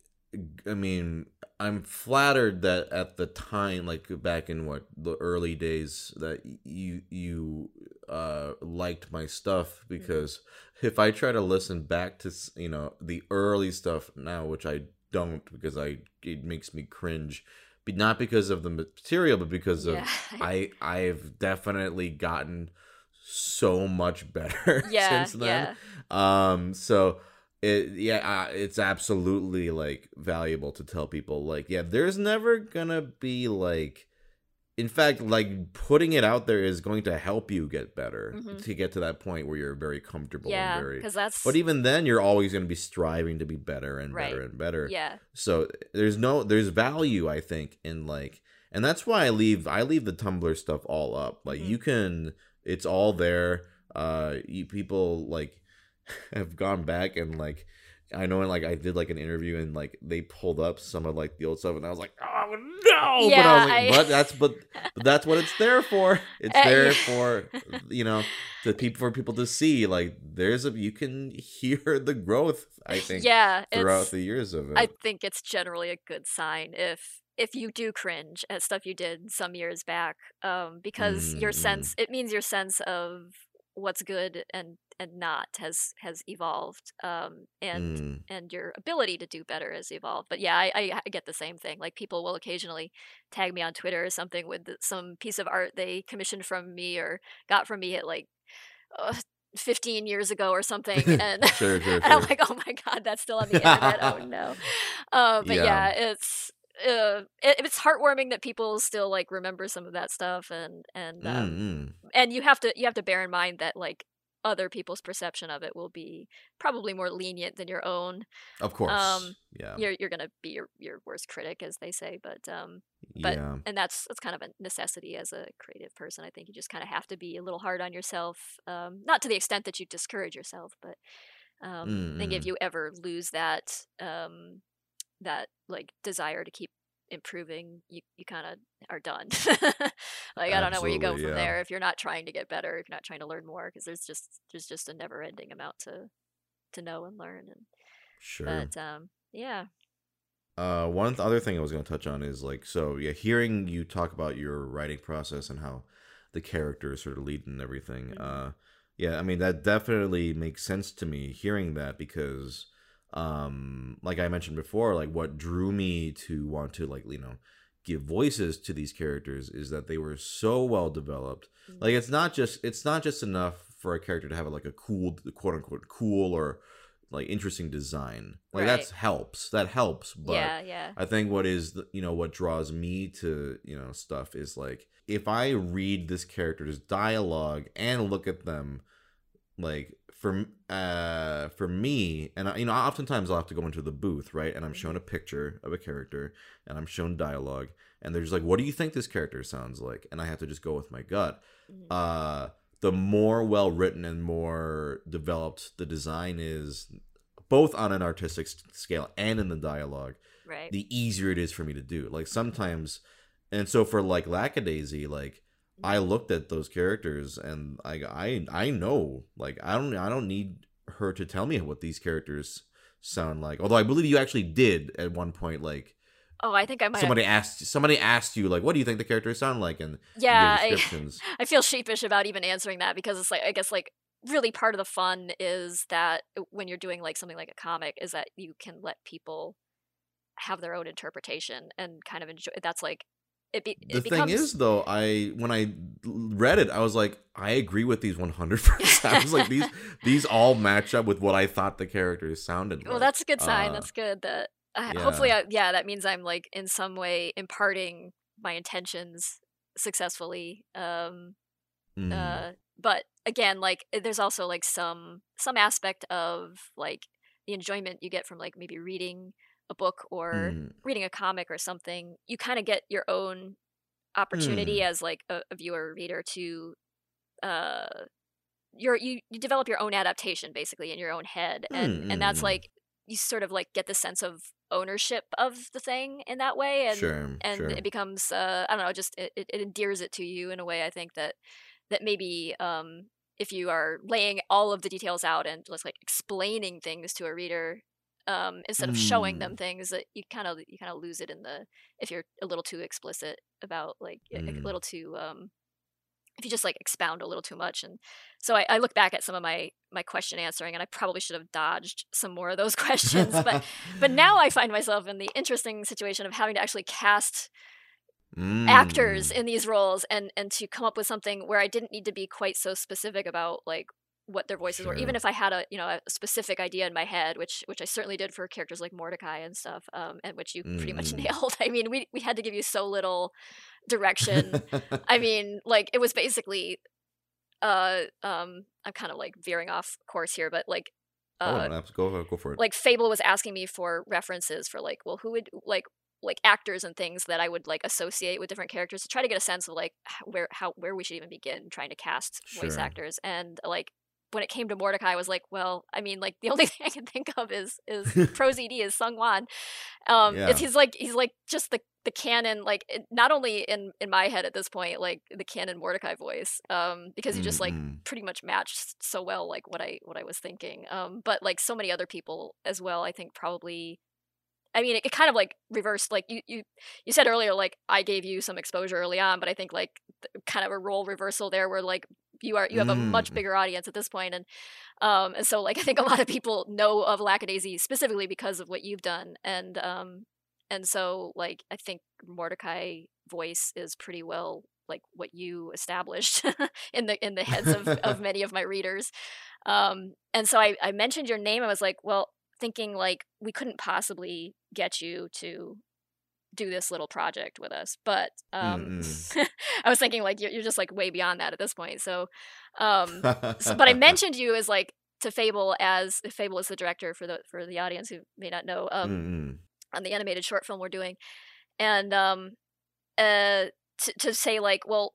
I mean, I'm flattered that at the time like back in what the early days that you you uh liked my stuff because if I try to listen back to you know the early stuff now which I don't because I it makes me cringe but not because of the material but because of. <laughs> I I've definitely gotten so much better <laughs> yeah. since then Yeah. um so it yeah uh, it's absolutely like valuable to tell people like yeah there's never gonna be like in fact like putting it out there is going to help you get better hmm to get to that point where you're very comfortable and Yeah. very Because that's, but even then you're always going to be striving to be better and better and better. Yeah. so there's no there's value i think in like and that's why i leave i leave the tumblr stuff all up. Like hmm you can it's all there. Uh you, people like <laughs> have gone back and like I know, and like I did like an interview, and like they pulled up some of like the old stuff, and I was like, "Oh no!" but I was like, I, "But that's but, but <laughs> that's what it's there for. It's Uh, there for you know the people for people to see. Like there's a you can hear <laughs> the growth. I think yeah. throughout the years of it. I think it's generally a good sign if if you do cringe at stuff you did some years back, um, because your Mm, sense it means your sense of what's good and and not has has evolved, um, and mm, and your ability to do better has evolved. But yeah, I, I, I get the same thing. Like people will occasionally tag me on Twitter or something with some piece of art they commissioned from me or got from me at like uh, 15 years ago or something, <laughs> and sure, sure, <laughs> and I'm like, oh my god, that's still on the internet. Oh <laughs> no. Uh, but yeah. yeah, it's uh, it, it's heartwarming that people still like remember some of that stuff, and and um, Mm, mm. and you have to you have to bear in mind that like other people's perception of it will be probably more lenient than your own. Of Um, course. Yeah. you're you're gonna be your your worst critic, as they say, but um, but Yeah. and that's that's kind of a necessity as a creative person. I think you just kind of have to be a little hard on yourself, um, not to the extent that you discourage yourself, but um, I think if Mm, mm. you ever lose that um, that like desire to keep improving, you you kind of are done. <laughs> like I don't know where you go from Yeah. there if you're not trying to get better, if you're not trying to learn more, because there's just there's just a never ending amount to to know and learn. And Sure. but um, yeah. Uh, one th- other thing I was going to touch on is like, so yeah, hearing you talk about your writing process and how the characters sort of lead and everything. Mhm. Uh, Yeah, I mean that definitely makes sense to me hearing that because um like I mentioned before, like what drew me to want to like, you know, give voices to these characters is that they were so well developed. Mm-hmm. Like it's not just it's not just enough for a character to have like a cool quote unquote cool or like interesting design. Like right. that helps. That helps. But yeah, yeah. I think what is the, you know what draws me to you know stuff is like if I read this character's dialogue and look at them, like for uh for me and I, you know oftentimes I'll have to go into the booth right and I'm shown a picture of a character and I'm shown dialogue and they're just like what do you think this character sounds like and I have to just go with my gut. Mm-hmm. Uh the more well written and more developed the design is, both on an artistic scale and in the dialogue, right. the easier it is for me to do. Like sometimes, and so for like Lackadaisy, like I looked at those characters and I I I know like I don't I don't need her to tell me what these characters sound like. Although I believe you actually did at one point like Oh, I think I might. Somebody have... asked. Somebody asked you like, "What do you think the characters sound like?" And yeah, I, <laughs> I feel sheepish about even answering that because it's like I guess like really part of the fun is that when you're doing like something like a comic is that you can let people have their own interpretation and kind of enjoy. That's like it be, the it thing becomes... is though i when i read it i was like i agree with these 100% i was like these <laughs> these all match up with what i thought the characters sounded well that's a good sign uh, that's good that yeah. hopefully I, yeah that means i'm like in some way imparting my intentions successfully um mm. uh but again like eh, there's also like some some aspect of like the enjoyment you get from like maybe reading a book or mm. reading a comic or something you kind of get your own opportunity mm. as like a, a viewer or reader to uh you're you, you develop your own adaptation basically in your own head and mm, and that's mm. like you sort of like get the sense of ownership of the thing in that way and sure, and sure. it becomes uh, i don't know just it, it endears it to you in a way i think that that maybe um if you are laying all of the details out and just like explaining things to a reader um instead of mm. showing them mm. things that you kind of you kind of lose it in the if you're a little too explicit about like mm. a little too um if you just like expound a little too much and so I, I, look back at some of my my question answering and i probably should have dodged some more of those <laughs> questions but but now <laughs> i find myself in the interesting situation of having to actually cast mm. actors in these roles and and to come up with something where i didn't need to be quite so specific about like what their voices sure. were even if i had a you know a specific idea in my head which which i certainly did for characters like mordecai and stuff um and which you mm. pretty much <laughs> mm. nailed i mean we we had to give you so little <laughs> direction. I mean, like it was basically uh um I'm kind of like veering off course here, but like uh oh, go go for it. Like Fable was asking me for references for like, well, who would like like actors and things that I would like associate with different characters to try to get a sense of like where how where we should even begin trying to cast sure. voice actors and like when it came to Mordecai, I was like, well, I mean, like the <laughs> only thing I can think of is is <laughs> ProZD is SungWon. Um, yeah. he's like he's like just the the canon, like not only in in my head at this point, like the canon Mordecai voice, um, because he just mm-hmm. like pretty much matched so well like what I what I was thinking. Um, but like so many other people as well, I think probably I mean, it, it, kind of like reversed. Like you, you, you said earlier, like I gave you some exposure early on, but I think like kind of a role reversal there, where like you are you have a much mm. bigger audience at this point, and um, and so like I think a lot of people know of Lackadaisy specifically because of what you've done, and um, and so like I think Mordecai voice is pretty well like what you established <laughs> in the in the heads of, <laughs> of many of my readers. Um, and so I, I mentioned your name. I was like, well, thinking like we couldn't possibly get you to do this little project with us but um <laughs> i was thinking like you're, you're just like way beyond that at this point so um so, but i <laughs> mentioned you as like to fable as fable is the director for the for the audience who may not know um on the animated short film we're doing and um uh to, to say like well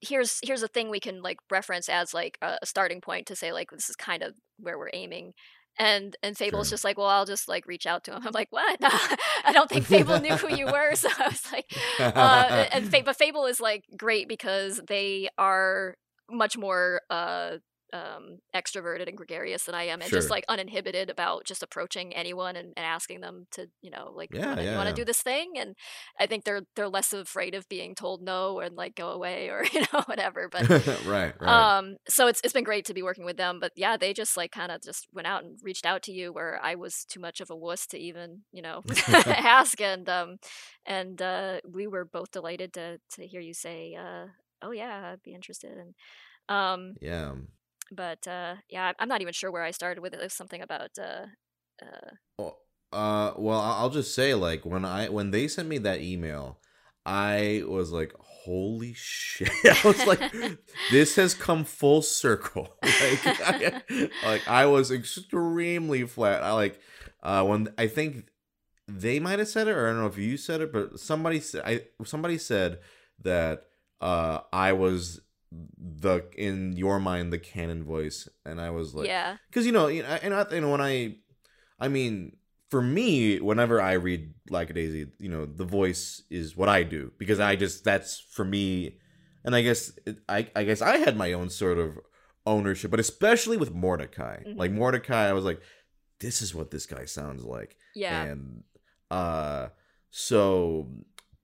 here's here's a thing we can like reference as like a starting point to say like this is kind of where we're aiming and and Fable's sure. just like, well, I'll just like reach out to him. I'm like, what? <laughs> I don't think <laughs> Fable knew who you were. <laughs> So I was like, uh, and but Fable is like great because they are much more uh um, extroverted and gregarious than I am, and Sure. just like uninhibited about just approaching anyone and, and asking them to, you know, like, Yeah, wanna, you want to yeah. do this thing? And I think they're they're less afraid of being told no and like go away or <laughs> you know whatever. But <laughs> right, right. um, so it's it's been great to be working with them. But yeah, they just like kind of just went out and reached out to you where I was too much of a wuss to even you know <laughs> ask, and um, and uh, we were both delighted to to hear you say, uh, oh yeah, I'd be interested. And um, yeah. But uh, yeah, I'm not even sure where I started with it. It was something about uh, uh, Well, uh, well, I'll just say, like, when I when they sent me that email, I was like, "Holy shit!" <laughs> I was like, <laughs> "This has come full circle." <laughs> like, I, like I was extremely flat. I like uh, when I think they might have said it, or I don't know if you said it, but somebody said I somebody said that uh, I was the in your mind the canon voice, and I was like, yeah, because you know, you know, and I, know, when I, I mean, for me, whenever I read Lackadaisy, you know, the voice is what I do because I just that's for me, and I guess I, I guess I had my own sort of ownership, but especially with Mordecai, Mhm. like Mordecai, I was like, this is what this guy sounds like, yeah, and uh, so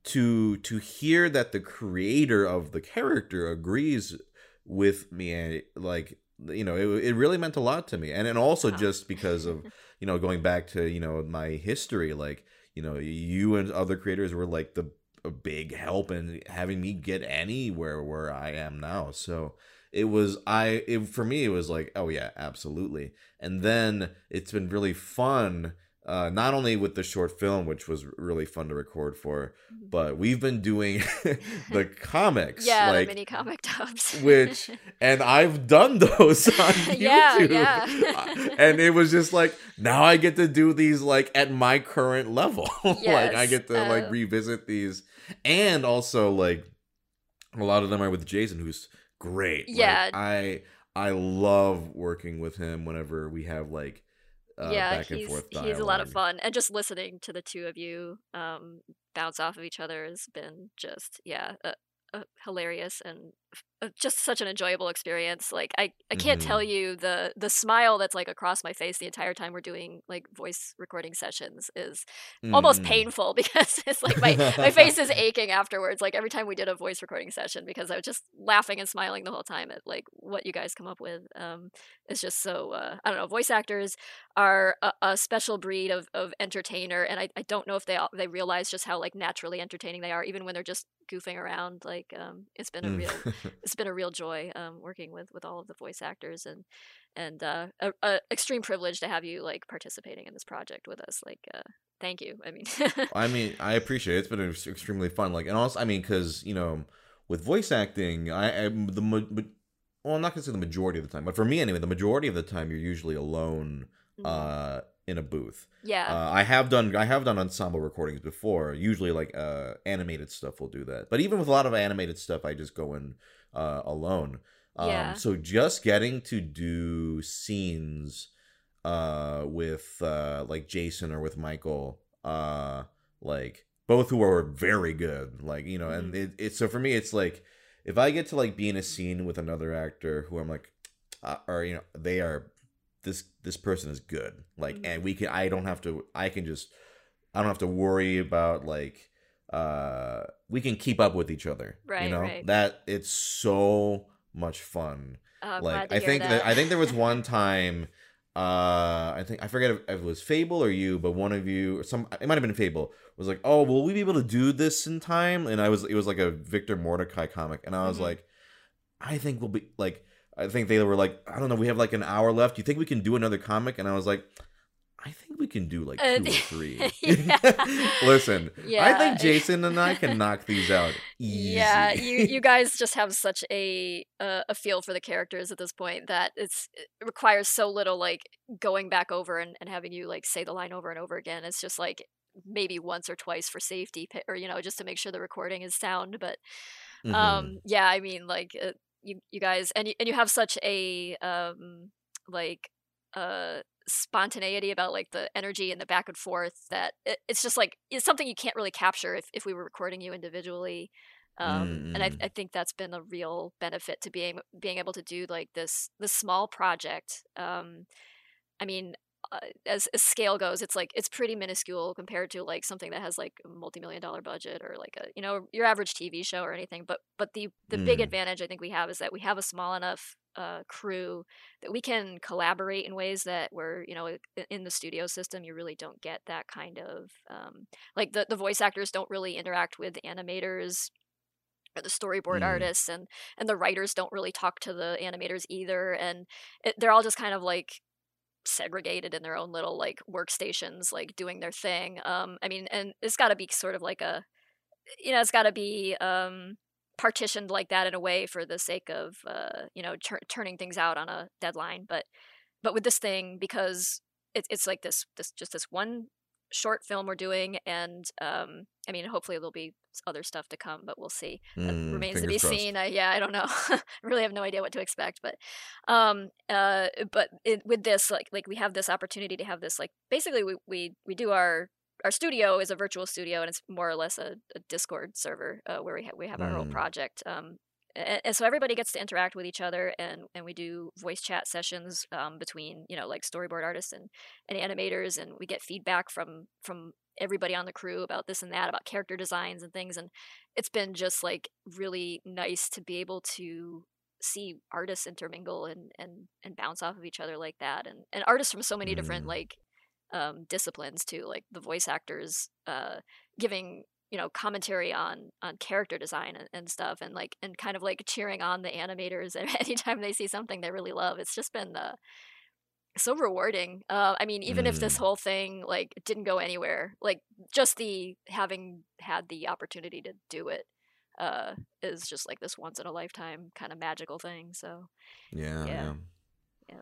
to to hear that the creator of the character agrees with me and like you know it, it really meant a lot to me. And and also Wow. just because of <laughs> you know going back to you know my history like you know you and other creators were like the a big help in having me get anywhere where I am now. So it was I it, for me it was like oh yeah absolutely. And then it's been really fun uh not only with the short film which was really fun to record for Mhm. but we've been doing <laughs> the comics yeah, like the mini comic dubs, which- <laughs> and I've done those <laughs> on YouTube. Yeah, yeah. and it was just like now I get to do these like at my current level. like I get to like uh, revisit these and also like a lot of them are with Jason who's great. Like, Yeah. I I love working with him whenever we have like uh, yeah, he's he's a lot of fun, and just listening to the two of you um, bounce off of each other has been just yeah, uh, uh, hilarious and just such an enjoyable experience. Like I, I can't Mhm. tell you the the smile that's like across my face the entire time we're doing like voice recording sessions is almost Mhm. painful <laughs> because it's like my my face is <laughs> aching afterwards. Like every time we did a voice recording session because I was just laughing and smiling the whole time at like what you guys come up with. Um, it's just so uh, I don't know. Voice actors are a, a special breed of, of entertainer, and I, I don't know if they all, they realize just how like naturally entertaining they are, even when they're just goofing around. Like um, it's been a Mm. real <laughs> it's been a real joy um, working with with all of the voice actors and and uh, a, a extreme privilege to have you like participating in this project with us. Like uh, thank you. I mean, <laughs> I mean, I appreciate it. It's been extremely fun. Like, and also, I mean, because you know, with voice acting, I am the ma- well, I'm not gonna say the majority of the time, but for me anyway, the majority of the time, you're usually alone Mm, uh, in a booth. yeah. Uh, I have done I have done ensemble recordings before. Usually, like uh, animated stuff will do that. But even with a lot of animated stuff, I just go in uh, alone. Um, Yeah. So just getting to do scenes uh, with uh, like Jason or with Michael, uh, like both who are very good. Like you know, and it, it's so for me, it's like if I get to like be in a scene with another actor who I'm like, uh, or you know, they are this this person is good like Mhm. and we can i don't have to i can just i don't have to worry about like uh we can keep up with each other Right, you know right. that it's so much fun Oh, like i think that. that i think there was one <laughs> time uh i think i forget if, if it was fable or you but one of you or some it might have been fable was like oh will we be able to do this in time and i was it was like a viktor mordecai comic and i was Mhm. like i think we'll be like i think they were like i don't know we have like an hour left do you think we can do another comic and i was like i think we can do like Uh, two or <laughs> three yeah. <laughs> listen i think jason and i can knock these out easy Yeah, you <laughs> you guys just have such a uh, a feel for the characters at this point that it's it requires so little like going back over and, and having you like say the line over and over again. It's just like maybe once or twice for safety or you know just to make sure the recording is sound. But Mhm. um yeah, I mean like uh, you you guys and you, and you have such a um like uh spontaneity about like the energy and the back and forth that it, it's just like it's something you can't really capture if, if we were recording you individually um, Mm, and I, mm. I think that's been a real benefit to being being able to do like this this small project um, i mean uh, as, as scale goes it's like it's pretty minuscule compared to like something that has like a multi-million dollar budget or like a you know your average tv show or anything but but the the big Mm. advantage i think we have is that we have a small enough uh, crew that we can collaborate in ways that where you know in the studio system you really don't get that kind of um, like the, the voice actors don't really interact with animators or the storyboard Mm. artists and and the writers don't really talk to the animators either and it, they're all just kind of like segregated in their own little like workstations like doing their thing um i mean and it's got to be sort of like a you know it's got to be um partitioned like that in a way for the sake of uh you know tur- turning things out on a deadline but but with this thing because it's it's like this this just this one short film we're doing and um i mean hopefully there'll be other stuff to come but we'll see Mm, remains to be crossed. seen I, yeah i don't know <laughs> i really have no idea what to expect but um uh but it, with this like like we have this opportunity to have this like basically we we, we do our our studio is a virtual studio and it's more or less a, a discord server uh, where we, ha- we have our whole Mm. project um and, so everybody gets to interact with each other and and we do voice chat sessions um, between you know like storyboard artists and and animators and we get feedback from from everybody on the crew about this and that about character designs and things and it's been just like really nice to be able to see artists intermingle and and and bounce off of each other like that and and artists from so many different Mm. like um disciplines too like the voice actors uh giving you know commentary on on character design and, and stuff and like and kind of like cheering on the animators <laughs> and anytime they see something they really love it's just been uh so rewarding uh i mean even if this Mm. whole thing like didn't go anywhere like just the having had the opportunity to do it uh is just like this once in a lifetime kind of magical thing so Yeah, Yeah. yeah. Yeah.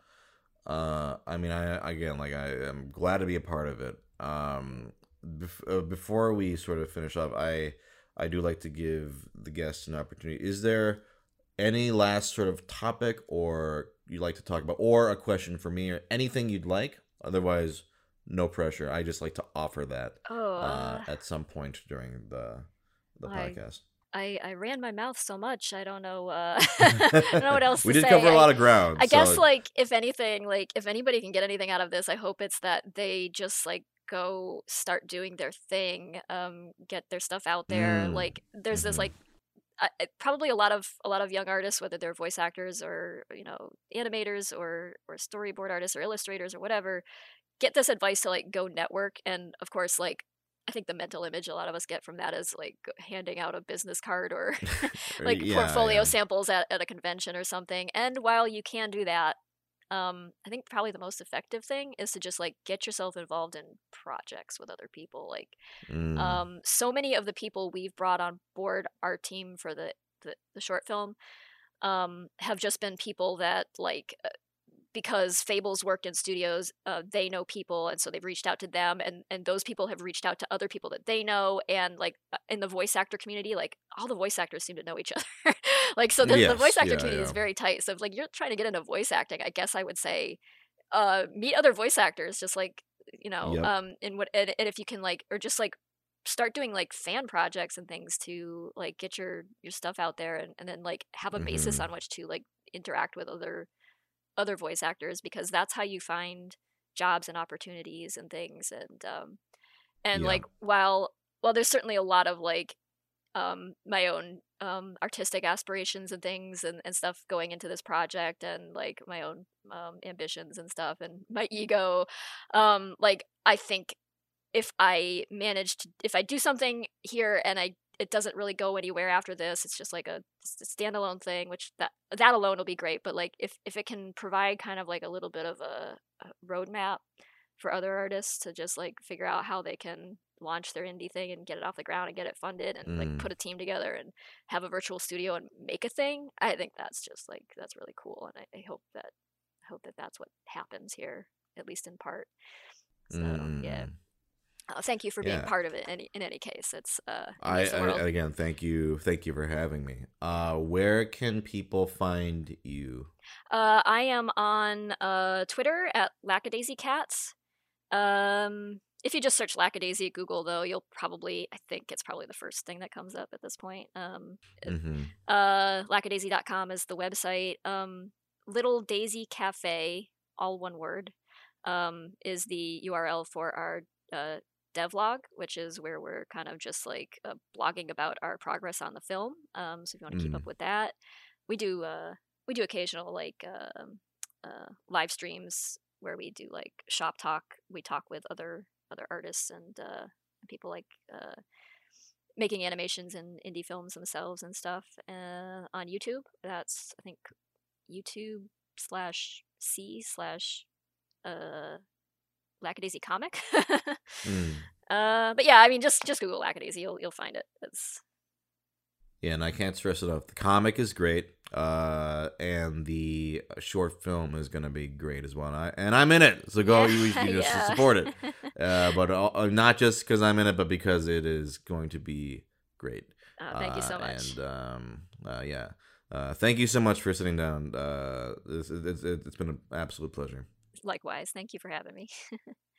Uh, I mean, I again, like, I am glad to be a part of it. Um, bef- uh, before we sort of finish up, I I do like to give the guests an opportunity. Is there any last sort of topic or you'd like to talk about, or a question for me, or anything you'd like? Otherwise, no pressure. I just like to offer that oh uh, at some point during the the I- podcast. i i ran my mouth so much i don't know uh <laughs> <laughs> i don't know what else we did say cover a lot of ground. I guess so- like if anything, like if anybody can get anything out of this, I hope it's that they just like go start doing their thing, um, get their stuff out there. Mm, Like there's this mhm. like I- probably a lot of a lot of young artists, whether they're voice actors or you know animators or or storyboard artists or illustrators or whatever, get this advice to like go network. And of course, like I think the mental image a lot of us get from that is like handing out a business card or <laughs> <laughs> like Yeah, portfolio yeah. samples at, at a convention or something. And while you can do that, um, I think probably the most effective thing is to just like get yourself involved in projects with other people. Like, Mm, um, so many of the people we've brought on board our team for the the, the short film um, have just been people that like uh, because Fables worked in studios, uh, they know people, and so they've reached out to them, and and those people have reached out to other people that they know, and like uh, in the voice actor community, like all the voice actors seem to know each <laughs> other. like so, the, the voice actor yeah, community is very tight. So if like you're trying to get into voice acting, I guess I would say, uh, meet other voice actors, just like you know, Yep. um, and what and, and if you can like, or just like start doing like fan projects and things to like get your your stuff out there and, and then like have a basis Mhm. on which to like interact with other other voice actors because that's how you find jobs and opportunities and things and um and Yeah. like while while there's certainly a lot of like um my own um artistic aspirations and things and, and stuff going into this project and like my own um ambitions and stuff and my ego um like i think if i manage to if i do something here and i it doesn't really go anywhere after this it's just like a standalone thing which that that alone will be great but like if if it can provide kind of like a little bit of a, a roadmap for other artists to just like figure out how they can launch their indie thing and get it off the ground and get it funded and like Mm. put a team together and have a virtual studio and make a thing i think that's just like that's really cool and i, I hope that I hope that that's what happens here at least in part so yeah Mm. Uh, thank you for being Yeah. part of it any, in any case it's uh I, I again thank you thank you for having me. Uh where can people find you? Uh, I am on uh, Twitter at lackadaisy cats. Um, if you just search Lackadaisy at Google, though, you'll probably, I think it's probably the first thing that comes up at this point. Um, hmm uh, lackadaisy.com is the website. Um, Little Daisy Cafe, all one word, um, is the URL for our uh, devlog, which is where we're kind of just like uh, blogging about our progress on the film. Um, so if you want to keep Mm. up with that, we do uh, we do occasional like um uh, live streams where we do like shop talk. We talk with other other artists and uh, people like uh, making animations and indie films themselves and stuff uh, on YouTube. That's I think YouTube slash C slash uh Lackadaisy comic. Mm. <laughs> uh, but yeah, I mean, just just Google Lackadaisy, you'll you'll find it. It's Yeah, and I can't stress it enough. The comic is great, uh, and the short film is gonna be great as well. And, I, and I'm in it, so go you, you <laughs> just yeah. support it. <laughs> Uh, but uh, uh, not just because I'm in it, but because it is going to be great. Uh, thank you so Uh, much. And um, uh, yeah, uh, thank you so much for sitting down. Uh, it's, it's, it's been an absolute pleasure. Likewise, thank you for having me. <laughs>